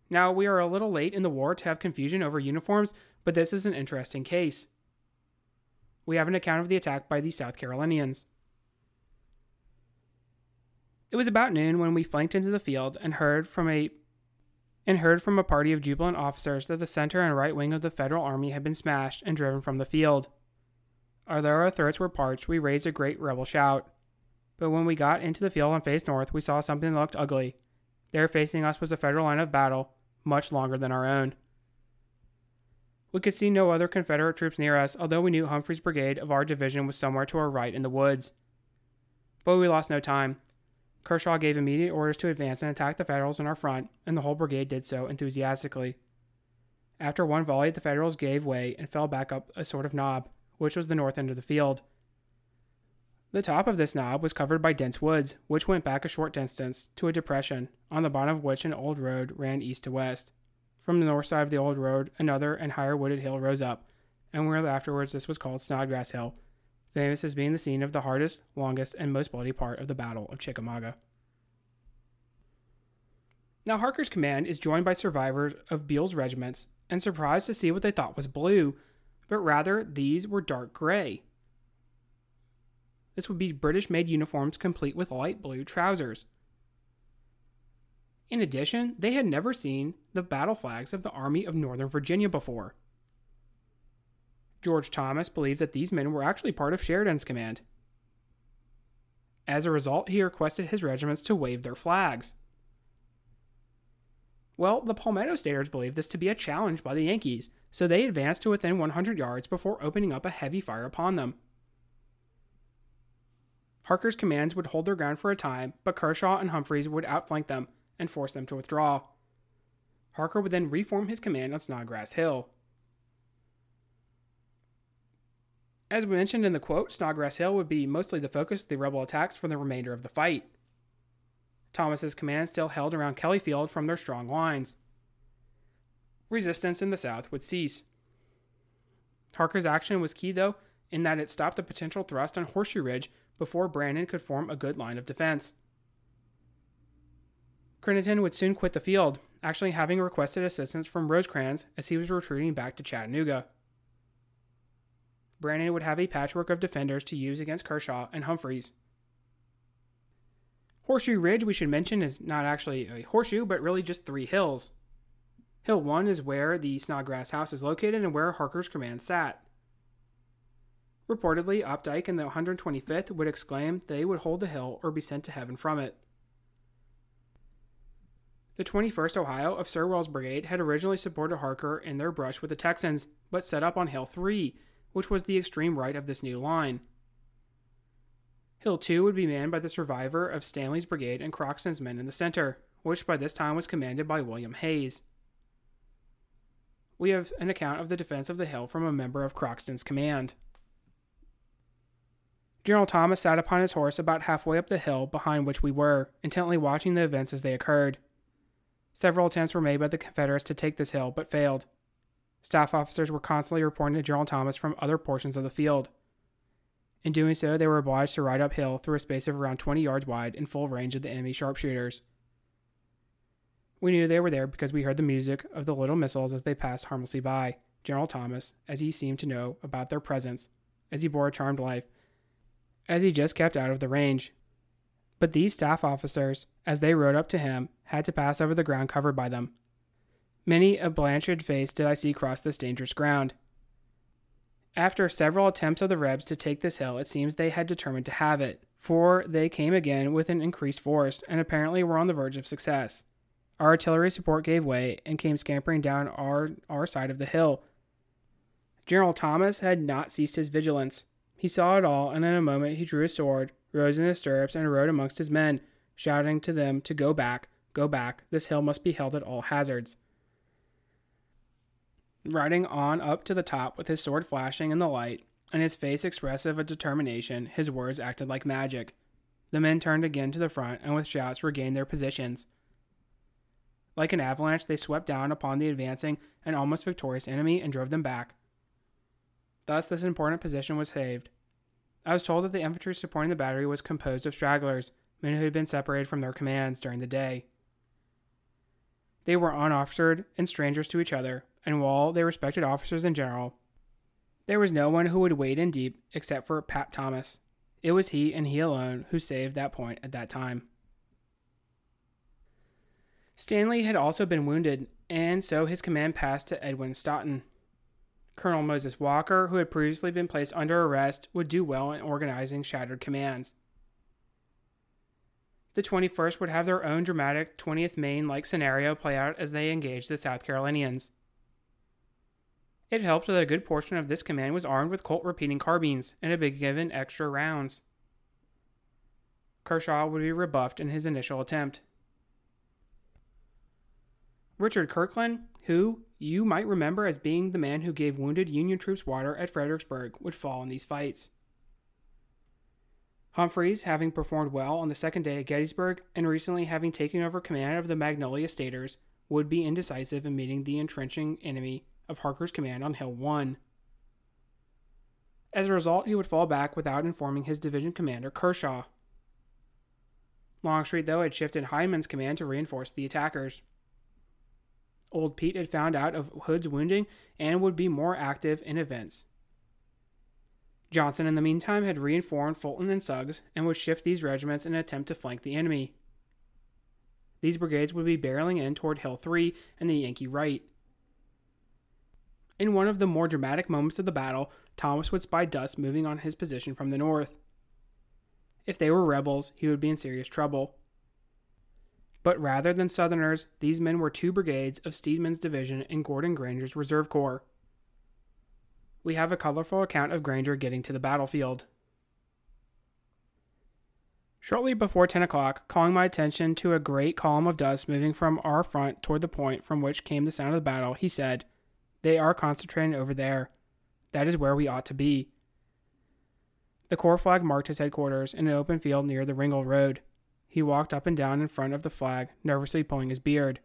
Now, we are a little late in the war to have confusion over uniforms, but this is an interesting case. We have an account of the attack by the South Carolinians. It was about noon when we flanked into the field and heard from a and heard from a party of jubilant officers that the center and right wing of the Federal Army had been smashed and driven from the field. Although our throats were parched, we raised a great rebel shout. But when we got into the field and faced north, we saw something that looked ugly. There facing us was a Federal line of battle, much longer than our own. We could see no other Confederate troops near us, although we knew Humphrey's brigade of our division was somewhere to our right in the woods. But we lost no time. Kershaw gave immediate orders to advance and attack the Federals in our front, and the whole brigade did so enthusiastically. After one volley, the Federals gave way and fell back up a sort of knob, which was the north end of the field. The top of this knob was covered by dense woods, which went back a short distance to a depression, on the bottom of which an old road ran east to west. From the north side of the old road, another and higher wooded hill rose up, and where afterwards this was called Snodgrass Hill, famous as being the scene of the hardest, longest, and most bloody part of the Battle of Chickamauga. Now, Harker's command is joined by survivors of Beall's regiments and surprised to see what they thought was blue, but rather these were dark gray. This would be British made uniforms complete with light blue trousers. In addition, they had never seen the battle flags of the Army of Northern Virginia before. George Thomas believes that these men were actually part of Sheridan's command. As a result, he requested his regiments to wave their flags. Well, the Palmetto Staters believed this to be a challenge by the Yankees, so they advanced to within 100 yards before opening up a heavy fire upon them. Harker's commands would hold their ground for a time, but Kershaw and Humphreys would outflank them and force them to withdraw. Harker would then reform his command on Snodgrass Hill. As we mentioned in the quote, Snodgrass Hill would be mostly the focus of the rebel attacks for the remainder of the fight. Thomas's command still held around Kelly Field from their strong lines. Resistance in the south would cease. Harker's action was key, though, in that it stopped the potential thrust on Horseshoe Ridge before Brannan could form a good line of defense. Crittenden would soon quit the field, actually having requested assistance from Rosecrans as he was retreating back to Chattanooga. Brannan would have a patchwork of defenders to use against Kershaw and Humphreys. Horseshoe Ridge, we should mention, is not actually a horseshoe, but really just three hills. Hill 1 is where the Snodgrass House is located and where Harker's command sat. Reportedly, Opdyke and the 125th would exclaim they would hold the hill or be sent to heaven from it. The 21st Ohio of Sirwell's brigade had originally supported Harker in their brush with the Texans, but set up on Hill 3, which was the extreme right of this new line. Hill 2 would be manned by the survivor of Stanley's brigade and Croxton's men in the center, which by this time was commanded by William Hayes. We have an account of the defense of the hill from a member of Croxton's command. General Thomas sat upon his horse about halfway up the hill behind which we were, intently watching the events as they occurred. Several attempts were made by the Confederates to take this hill, but failed. Staff officers were constantly reporting to General Thomas from other portions of the field. In doing so, they were obliged to ride uphill through a space of around 20 yards wide in full range of the enemy sharpshooters. We knew they were there because we heard the music of the little missiles as they passed harmlessly by. General Thomas, as he seemed to know about their presence, as he bore a charmed life, as he just kept out of the range. But these staff officers, as they rode up to him, had to pass over the ground covered by them. Many a blanched face did I see cross this dangerous ground. After several attempts of the Rebs to take this hill, it seems they had determined to have it, for they came again with an increased force and apparently were on the verge of success. Our artillery support gave way and came scampering down our, our side of the hill. General Thomas had not ceased his vigilance. He saw it all, and in a moment he drew his sword, rose in his stirrups, and rode amongst his men, shouting to them to go back, go back, this hill must be held at all hazards riding on up to the top with his sword flashing in the light and his face expressive of determination, his words acted like magic. The men turned again to the front and with shouts regained their positions. Like an avalanche, they swept down upon the advancing and almost victorious enemy and drove them back. Thus, this important position was saved. I was told that the infantry supporting the battery was composed of stragglers, men who had been separated from their commands during the day. They were unofficered and strangers to each other, and while they respected officers in general, there was no one who would wade in deep except for Pap Thomas. It was he and he alone who saved that point at that time. Stanley had also been wounded, and so his command passed to Edwin Stoughton. Colonel Moses Walker, who had previously been placed under arrest, would do well in organizing shattered commands. The 21st would have their own dramatic 20th Maine like scenario play out as they engaged the South Carolinians. It helped that a good portion of this command was armed with Colt repeating carbines and had been given extra rounds. Kershaw would be rebuffed in his initial attempt. Richard Kirkland, who you might remember as being the man who gave wounded Union troops water at Fredericksburg, would fall in these fights. Humphreys, having performed well on the second day at Gettysburg and recently having taken over command of the Magnolia Staters, would be indecisive in meeting the entrenching enemy of Harker's command on Hill 1. As a result, he would fall back without informing his division commander, Kershaw. Longstreet, though, had shifted Hindman's command to reinforce the attackers. Old Pete had found out of Hood's wounding and would be more active in events. Johnson, in the meantime, had reinforced Fulton and Suggs and would shift these regiments in an attempt to flank the enemy. These brigades would be barreling in toward Hill 3 and the Yankee right. In one of the more dramatic moments of the battle, Thomas would spy dust moving on his position from the north. If they were rebels, he would be in serious trouble. But rather than Southerners, these men were two brigades of Steedman's division in Gordon Granger's Reserve Corps. We have a colorful account of Granger getting to the battlefield. Shortly before 10 o'clock, calling my attention to a great column of dust moving from our front toward the point from which came the sound of the battle, he said, They are concentrating over there. That is where we ought to be. The Corps flag marked his headquarters in an open field near the Ringgold Road. He walked up and down in front of the flag, nervously pulling his beard.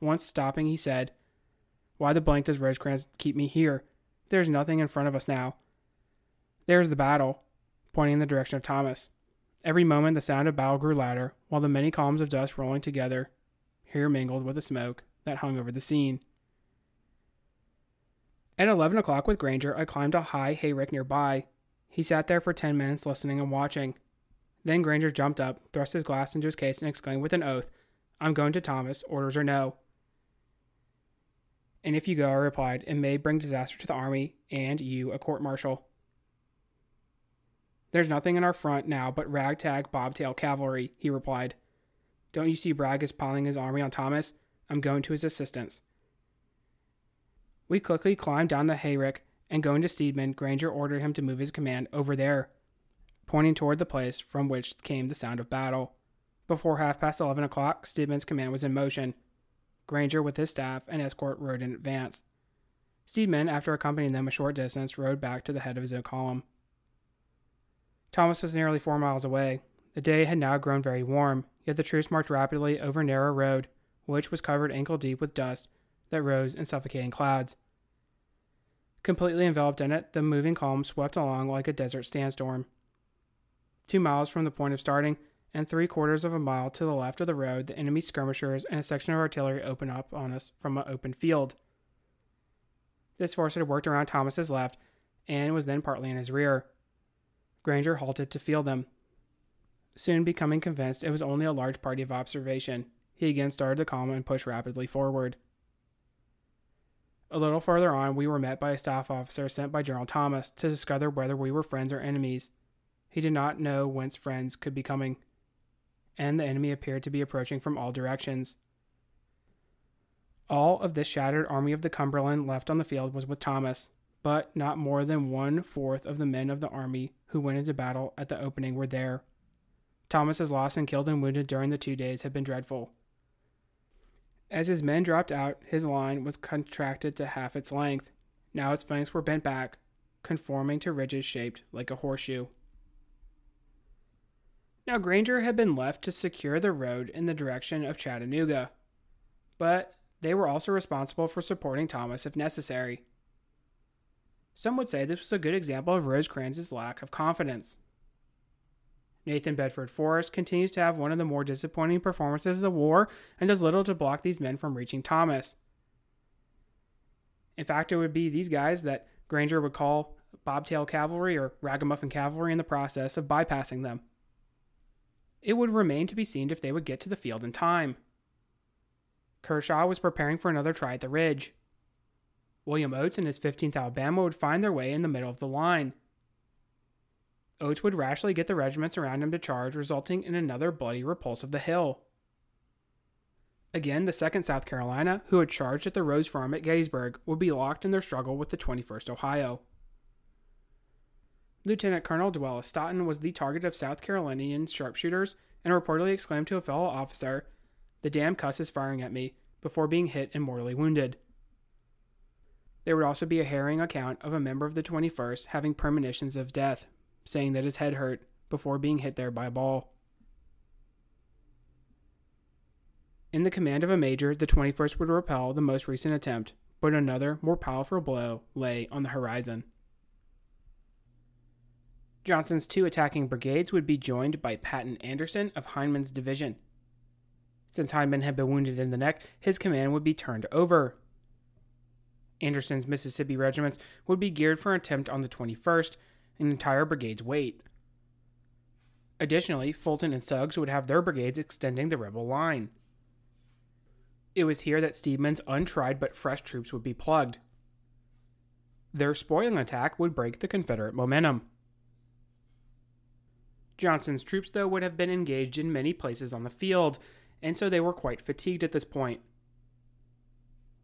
Once stopping, he said, Why the blank does Rosecrans keep me here? There's nothing in front of us now. There's the battle, pointing in the direction of Thomas. Every moment the sound of battle grew louder, while the many columns of dust rolling together here mingled with the smoke that hung over the scene. At eleven o'clock with Granger, I climbed a high hayrick nearby. He sat there for ten minutes listening and watching. Then Granger jumped up, thrust his glass into his case, and exclaimed with an oath, I'm going to Thomas, orders or no. And if you go, I replied, it may bring disaster to the army and you a court martial. There's nothing in our front now but ragtag bobtail cavalry, he replied. Don't you see Bragg is piling his army on Thomas? I'm going to his assistance. We quickly climbed down the hayrick, and going to Steedman, Granger ordered him to move his command over there pointing toward the place from which came the sound of battle. Before half past eleven o'clock, Steedman's command was in motion. Granger, with his staff and escort, rode in advance. Steedman, after accompanying them a short distance, rode back to the head of his own column. Thomas was nearly four miles away. The day had now grown very warm, yet the troops marched rapidly over a narrow road, which was covered ankle deep with dust that rose in suffocating clouds. Completely enveloped in it, the moving column swept along like a desert sandstorm two miles from the point of starting, and three quarters of a mile to the left of the road, the enemy skirmishers and a section of artillery opened up on us from an open field. This force had worked around Thomas's left and was then partly in his rear. Granger halted to feel them. Soon becoming convinced it was only a large party of observation, he again started the column and pushed rapidly forward. A little farther on, we were met by a staff officer sent by General Thomas to discover whether we were friends or enemies. He did not know whence friends could be coming, and the enemy appeared to be approaching from all directions. All of this shattered army of the Cumberland left on the field was with Thomas, but not more than one fourth of the men of the army who went into battle at the opening were there. Thomas's loss in killed and wounded during the two days had been dreadful. As his men dropped out, his line was contracted to half its length. Now its flanks were bent back, conforming to ridges shaped like a horseshoe. Now, Granger had been left to secure the road in the direction of Chattanooga, but they were also responsible for supporting Thomas if necessary. Some would say this was a good example of Rosecrans's lack of confidence. Nathan Bedford Forrest continues to have one of the more disappointing performances of the war and does little to block these men from reaching Thomas. In fact, it would be these guys that Granger would call bobtail cavalry or ragamuffin cavalry in the process of bypassing them. It would remain to be seen if they would get to the field in time. Kershaw was preparing for another try at the ridge. William Oates and his 15th Alabama would find their way in the middle of the line. Oates would rashly get the regiments around him to charge, resulting in another bloody repulse of the hill. Again, the 2nd South Carolina, who had charged at the Rose Farm at Gettysburg, would be locked in their struggle with the 21st Ohio. Lieutenant Colonel Dwella Stoughton was the target of South Carolinian sharpshooters and reportedly exclaimed to a fellow officer, The damn cuss is firing at me, before being hit and mortally wounded. There would also be a harrowing account of a member of the 21st having premonitions of death, saying that his head hurt before being hit there by a ball. In the command of a major, the 21st would repel the most recent attempt, but another, more powerful blow lay on the horizon. Johnson's two attacking brigades would be joined by Patton Anderson of Hindman's division. Since Hindman had been wounded in the neck, his command would be turned over. Anderson's Mississippi regiments would be geared for an attempt on the 21st, an entire brigade's weight. Additionally, Fulton and Suggs would have their brigades extending the rebel line. It was here that Steedman's untried but fresh troops would be plugged. Their spoiling attack would break the Confederate momentum. Johnson's troops, though, would have been engaged in many places on the field, and so they were quite fatigued at this point.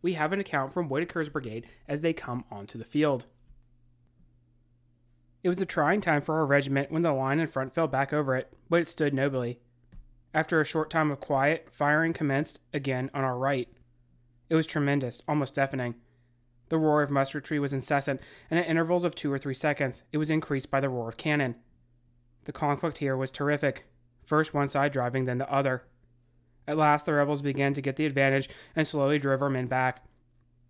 We have an account from Whitaker's brigade as they come onto the field. It was a trying time for our regiment when the line in front fell back over it, but it stood nobly. After a short time of quiet, firing commenced again on our right. It was tremendous, almost deafening. The roar of musketry was incessant, and at intervals of two or three seconds, it was increased by the roar of cannon. The conflict here was terrific, first one side driving, then the other. At last, the rebels began to get the advantage and slowly drove our men back.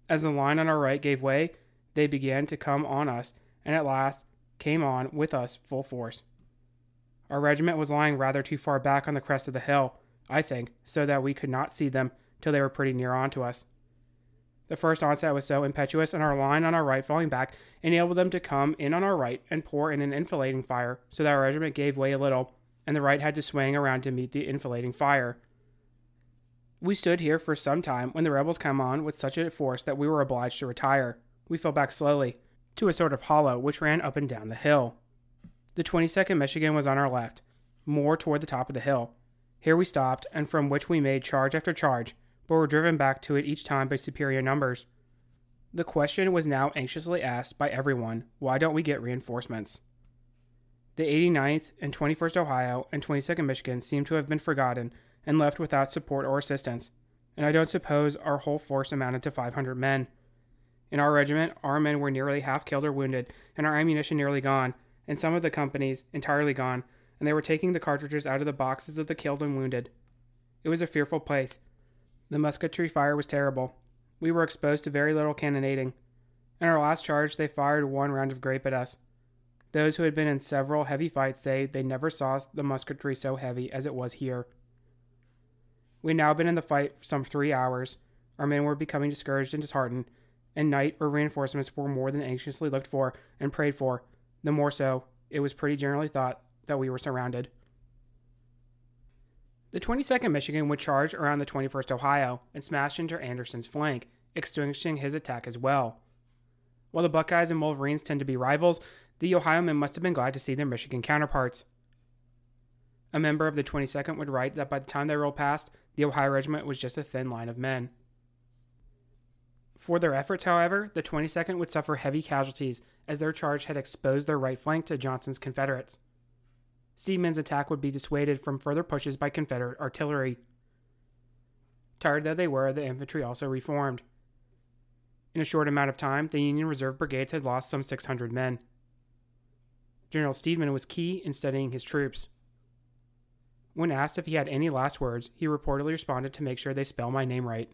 As the line on our right gave way, they began to come on us, and at last, came on with us full force. Our regiment was lying rather too far back on the crest of the hill, I think, so that we could not see them till they were pretty near on to us. The first onset was so impetuous, and our line on our right falling back enabled them to come in on our right and pour in an enfilading fire, so that our regiment gave way a little, and the right had to swing around to meet the enfilading fire. We stood here for some time when the rebels came on with such a force that we were obliged to retire. We fell back slowly, to a sort of hollow which ran up and down the hill. The 22nd Michigan was on our left, more toward the top of the hill. Here we stopped, and from which we made charge after charge, but were driven back to it each time by superior numbers. The question was now anxiously asked by everyone why don't we get reinforcements? The 89th and 21st Ohio and 22nd Michigan seemed to have been forgotten and left without support or assistance, and I don't suppose our whole force amounted to 500 men. In our regiment, our men were nearly half killed or wounded, and our ammunition nearly gone, and some of the companies entirely gone, and they were taking the cartridges out of the boxes of the killed and wounded. It was a fearful place. The musketry fire was terrible. We were exposed to very little cannonading. In our last charge, they fired one round of grape at us. Those who had been in several heavy fights say they never saw the musketry so heavy as it was here. We had now been in the fight some three hours. Our men were becoming discouraged and disheartened, and night or reinforcements were more than anxiously looked for and prayed for. The more so, it was pretty generally thought that we were surrounded. The 22nd Michigan would charge around the 21st Ohio and smash into Anderson's flank, extinguishing his attack as well. While the Buckeyes and Wolverines tend to be rivals, the Ohio men must have been glad to see their Michigan counterparts. A member of the 22nd would write that by the time they rolled past, the Ohio Regiment was just a thin line of men. For their efforts, however, the 22nd would suffer heavy casualties as their charge had exposed their right flank to Johnson's Confederates. Steedman's attack would be dissuaded from further pushes by Confederate artillery. Tired though they were, the infantry also reformed. In a short amount of time, the Union Reserve brigades had lost some 600 men. General Steedman was key in studying his troops. When asked if he had any last words, he reportedly responded to make sure they spell my name right.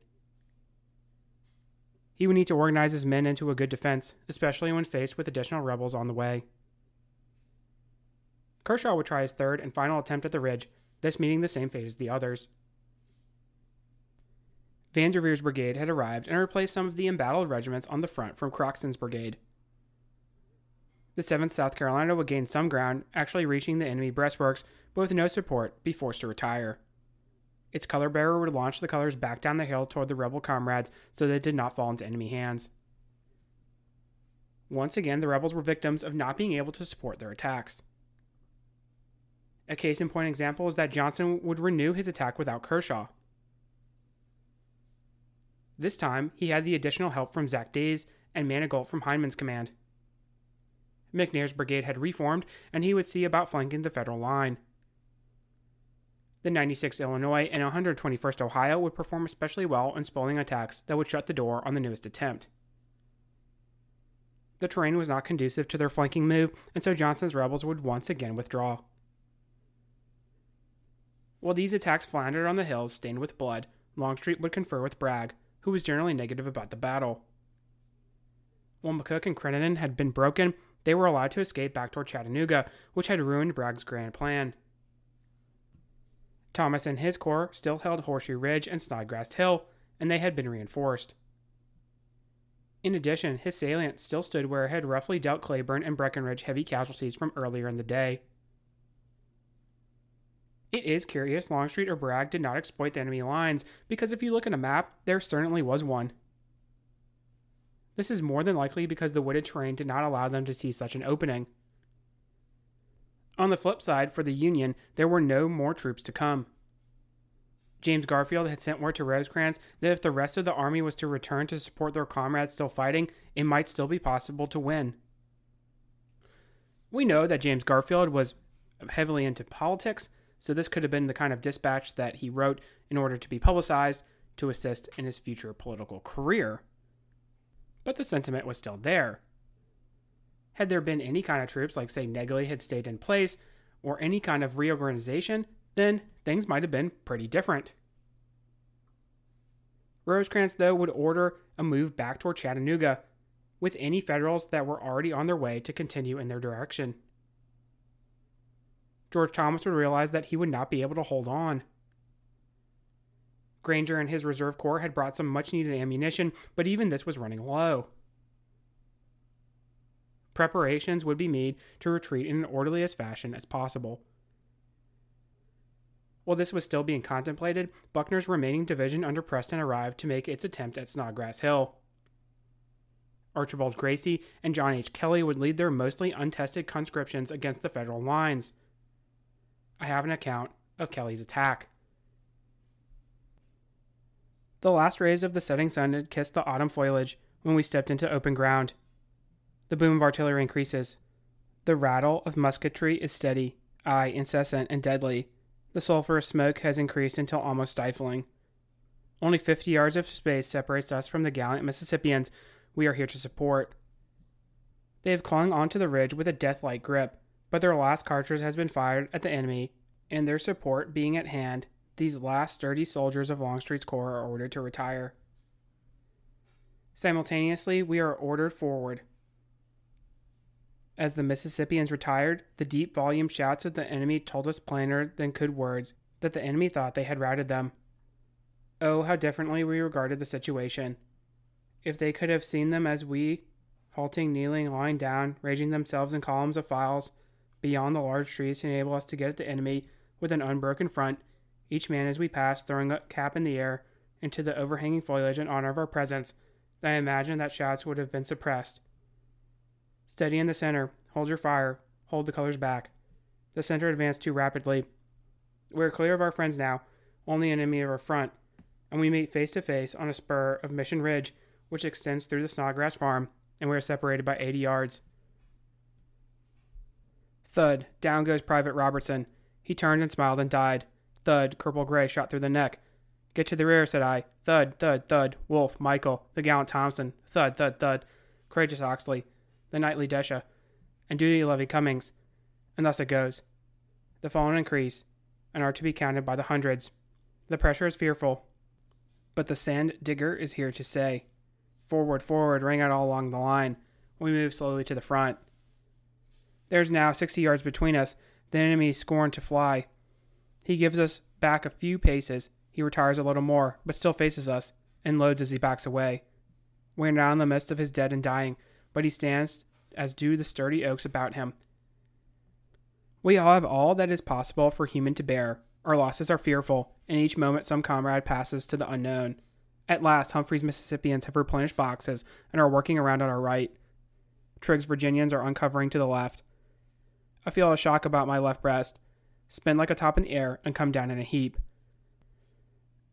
he would need to organize his men into a good defense, especially when faced with additional rebels on the way. Kershaw would try his third and final attempt at the ridge, this meeting the same fate as the others. Vanderveer's brigade had arrived and replaced some of the embattled regiments on the front from Croxton's brigade. The 7th South Carolina would gain some ground, actually reaching the enemy breastworks, but with no support, be forced to retire. Its color bearer would launch the colors back down the hill toward the rebel comrades so they did not fall into enemy hands. Once again, the rebels were victims of not being able to support their attacks. A case in point example is that Johnson would renew his attack without Kershaw. This time, he had the additional help from Zach Deas and Manigault from Hindman's command. McNair's brigade had reformed, and he would see about flanking the Federal line. The 96th Illinois and 121st Ohio would perform especially well in spoiling attacks that would shut the door on the newest attempt. The terrain was not conducive to their flanking move, and so Johnson's rebels would once again withdraw. While these attacks floundered on the hills stained with blood, Longstreet would confer with Bragg, who was generally negative about the battle. While McCook and Crittenden had been broken, they were allowed to escape back toward Chattanooga, which had ruined Bragg's grand plan. Thomas and his corps still held Horseshoe Ridge and Snodgrass Hill, and they had been reinforced. In addition, his salient still stood where it had roughly dealt Cleburne and Breckinridge heavy casualties from earlier in the day. It is curious Longstreet or Bragg did not exploit the enemy lines, because if you look at a map, there certainly was one. This is more than likely because the wooded terrain did not allow them to see such an opening. On the flip side, for the Union, there were no more troops to come. James Garfield had sent word to Rosecrans that if the rest of the army was to return to support their comrades still fighting, it might still be possible to win. We know that James Garfield was heavily into politics, so this could have been the kind of dispatch that he wrote in order to be publicized to assist in his future political career. But the sentiment was still there. Had there been any kind of troops, like, say, Negley had stayed in place, or any kind of reorganization, then things might have been pretty different. Rosecrans, though, would order a move back toward Chattanooga, with any Federals that were already on their way to continue in their direction. George Thomas would realize that he would not be able to hold on. Granger and his reserve corps had brought some much needed ammunition, but even this was running low. Preparations would be made to retreat in an orderliest fashion as possible. While this was still being contemplated, Buckner's remaining division under Preston arrived to make its attempt at Snodgrass Hill. Archibald Gracie and John H. Kelly would lead their mostly untested conscriptions against the Federal lines. I have an account of Kelly's attack. The last rays of the setting sun had kissed the autumn foliage when we stepped into open ground. The boom of artillery increases. The rattle of musketry is steady, aye, incessant and deadly. The sulphurous smoke has increased until almost stifling. Only fifty yards of space separates us from the gallant Mississippians we are here to support. They have clung onto the ridge with a death-like grip, but their last cartridge has been fired at the enemy, and their support being at hand, these last sturdy soldiers of Longstreet's corps are ordered to retire. Simultaneously, we are ordered forward. As the Mississippians retired, the deep volume shouts of the enemy told us plainer than could words that the enemy thought they had routed them. Oh, how differently we regarded the situation. If they could have seen them as we, halting, kneeling, lying down, ranging themselves in columns of files, beyond the large trees to enable us to get at the enemy with an unbroken front, each man as we passed throwing a cap in the air into the overhanging foliage in honor of our presence, I imagine that shouts would have been suppressed. Steady in the center, hold your fire, hold the colors back. The center advanced too rapidly. We are clear of our friends now, only enemy of our front, and we meet face to face on a spur of Mission Ridge, which extends through the Snodgrass farm, and we are separated by 80 yards. Thud, down goes Private Robertson. He turned and smiled and died. Thud, Corporal Gray shot through the neck. Get to the rear, said I. Thud, thud, thud. Wolfe, Michael, the gallant Thompson. Thud, thud, thud. Courageous Oxley, the knightly Desha, and duty loving Cummings. And thus it goes. The fallen increase, and are to be counted by the hundreds. The pressure is fearful, but the sand digger is here to say, Forward, forward, ring out all along the line. We move slowly to the front. There's now 60 yards between us. The enemy scorned to fly. He gives us back a few paces. He retires a little more, but still faces us, and loads as he backs away. We are now in the midst of his dead and dying, but he stands as do the sturdy oaks about him. We all have all that is possible for human to bear. Our losses are fearful, and each moment some comrade passes to the unknown. At last, Humphrey's Mississippians have replenished boxes and are working around on our right. Trigg's Virginians are uncovering to the left. I feel a shock about my left breast, spin like a top in the air, and come down in a heap.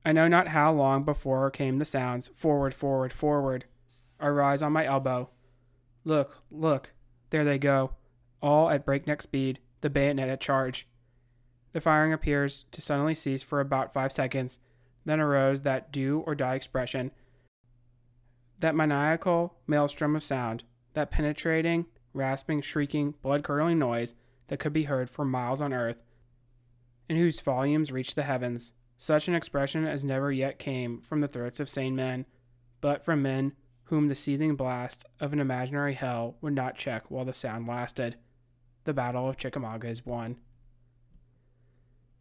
I know not how long before came the sounds forward, forward, forward. I rise on my elbow. Look, look, there they go, all at breakneck speed, the bayonet at charge. The firing appears to suddenly cease for about five seconds, then arose that do or die expression, that maniacal maelstrom of sound, that penetrating, rasping, shrieking, blood curdling noise that could be heard for miles on earth, and whose volumes reached the heavens. Such an expression as never yet came from the throats of sane men, but from men whom the seething blast of an imaginary hell would not check while the sound lasted. The Battle of Chickamauga is won.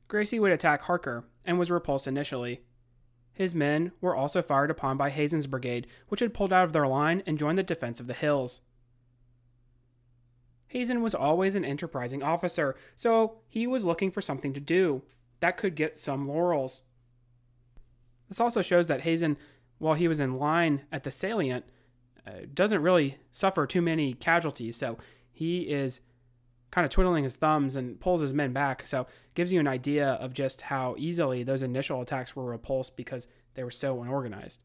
Gracie would attack Harker and was repulsed initially. His men were also fired upon by Hazen's brigade, which had pulled out of their line and joined the defense of the hills. Hazen was always an enterprising officer, so he was looking for something to do that could get some laurels. This also shows that Hazen, while he was in line at the salient, uh, doesn't really suffer too many casualties, so he is kind of twiddling his thumbs and pulls his men back. So gives you an idea of just how easily those initial attacks were repulsed because they were so unorganized.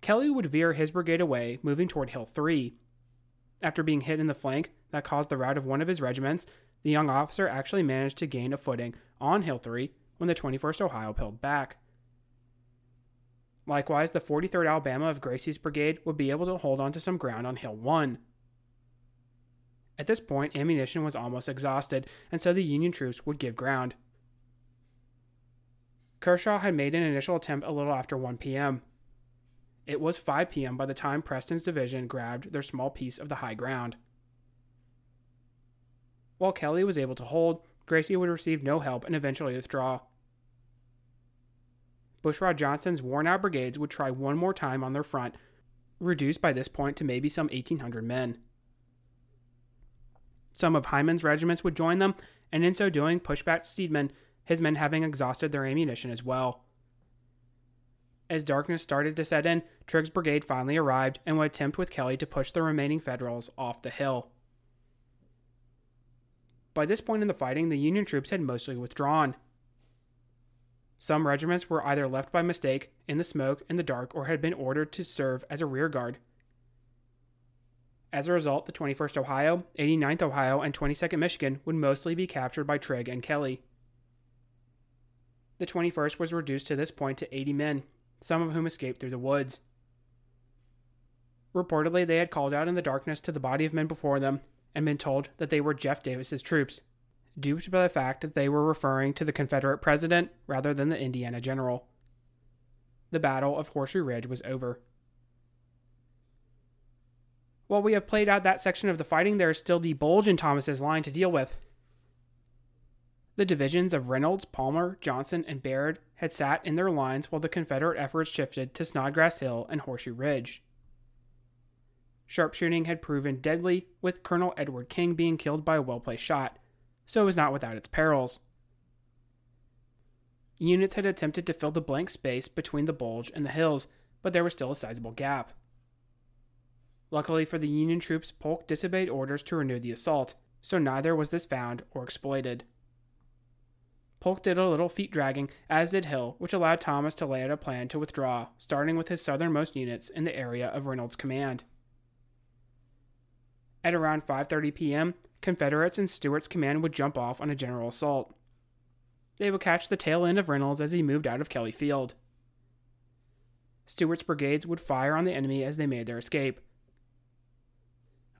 Kelly would veer his brigade away, moving toward Hill 3. After being hit in the flank that caused the rout of one of his regiments, the young officer actually managed to gain a footing on Hill 3 when the 21st Ohio pulled back. Likewise, the 43rd Alabama of Gracie's brigade would be able to hold on to some ground on Hill 1. At this point, ammunition was almost exhausted, and so the Union troops would give ground. Kershaw had made an initial attempt a little after 1 p.m. It was 5 p.m. by the time Preston's division grabbed their small piece of the high ground. While Kelly was able to hold, Gracie would receive no help and eventually withdraw. Bushrod Johnson's worn out brigades would try one more time on their front, reduced by this point to maybe some 1,800 men. Some of Hindman's regiments would join them, and in so doing, push back Steedman, his men having exhausted their ammunition as well. As darkness started to set in, Trigg's brigade finally arrived and would attempt with Kelly to push the remaining Federals off the hill. By this point in the fighting, the Union troops had mostly withdrawn. Some regiments were either left by mistake, in the smoke, in the dark, or had been ordered to serve as a rear guard. As a result, the 21st Ohio, 89th Ohio, and 22nd Michigan would mostly be captured by Trigg and Kelly. The 21st was reduced to this point to 80 men, some of whom escaped through the woods. Reportedly, they had called out in the darkness to the body of men before them and been told that they were Jeff Davis's troops, duped by the fact that they were referring to the Confederate president rather than the Indiana general. The Battle of Horseshoe Ridge was over. While we have played out that section of the fighting, there is still the bulge in Thomas's line to deal with. The divisions of Reynolds, Palmer, Johnson, and Baird had sat in their lines while the Confederate efforts shifted to Snodgrass Hill and Horseshoe Ridge. Sharpshooting had proven deadly, with Colonel Edward King being killed by a well placed shot, so it was not without its perils. Units had attempted to fill the blank space between the bulge and the hills, but there was still a sizable gap. Luckily for the Union troops, Polk disobeyed orders to renew the assault, so neither was this found or exploited. Polk did a little feet dragging, as did Hill, which allowed Thomas to lay out a plan to withdraw, starting with his southernmost units in the area of Reynolds' command. At around 5:30 p.m., Confederates in Stewart's command would jump off on a general assault. They would catch the tail end of Reynolds as he moved out of Kelly Field. Stewart's brigades would fire on the enemy as they made their escape.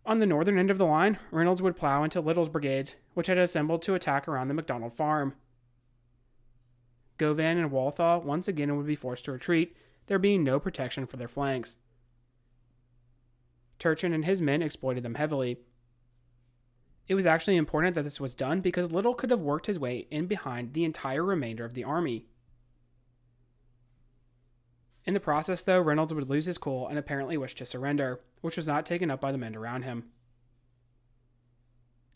On the northern end of the line, Reynolds would plow into Liddell's brigades, which had assembled to attack around the McDonald farm. Govan and Walthall once again would be forced to retreat, there being no protection for their flanks. Turchin and his men exploited them heavily. It was actually important that this was done because Liddell could have worked his way in behind the entire remainder of the army. In the process, though, Reynolds would lose his cool and apparently wish to surrender, which was not taken up by the men around him.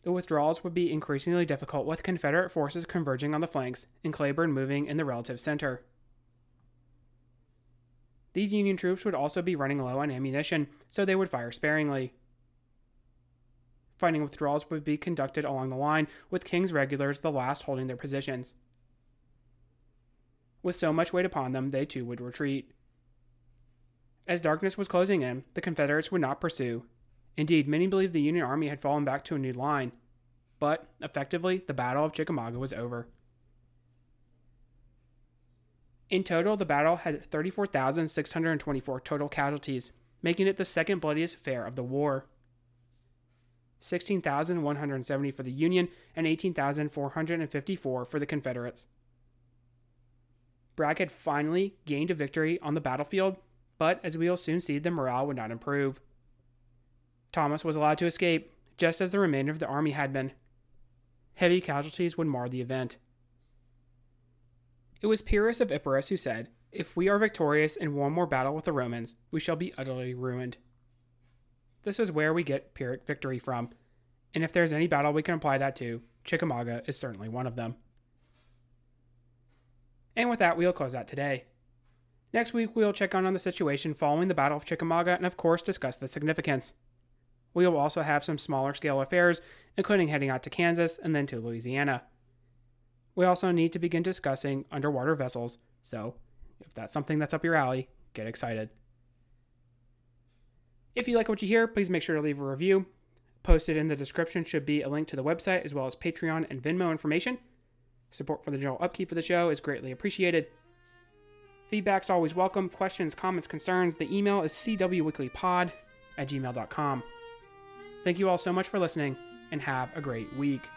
The withdrawals would be increasingly difficult with Confederate forces converging on the flanks and Cleburne moving in the relative center. These Union troops would also be running low on ammunition, so they would fire sparingly. Fighting withdrawals would be conducted along the line, with King's regulars the last holding their positions. With so much weight upon them, they too would retreat. As darkness was closing in, the Confederates would not pursue. Indeed, many believed the Union Army had fallen back to a new line. But, effectively, the Battle of Chickamauga was over. In total, the battle had 34,624 total casualties, making it the second bloodiest affair of the war. 16,170 for the Union and 18,454 for the Confederates. Bragg had finally gained a victory on the battlefield, but as we will soon see, the morale would not improve. Thomas was allowed to escape, just as the remainder of the army had been. Heavy casualties would mar the event. It was Pyrrhus of Epirus who said, If we are victorious in one more battle with the Romans, we shall be utterly ruined. This is where we get Pyrrhic victory from, and if there's any battle we can apply that to, Chickamauga is certainly one of them. And with that, we'll close out today. Next week, we'll check on, on the situation following the Battle of Chickamauga and, of course, discuss the significance. We will also have some smaller scale affairs, including heading out to Kansas and then to Louisiana we also need to begin discussing underwater vessels, so if that's something that's up your alley, get excited. If you like what you hear, please make sure to leave a review. Posted in the description should be a link to the website as well as Patreon and Venmo information. Support for the general upkeep of the show is greatly appreciated. Feedback's always welcome. Questions, comments, concerns. The email is cwweeklypod at gmail.com. Thank you all so much for listening, and have a great week.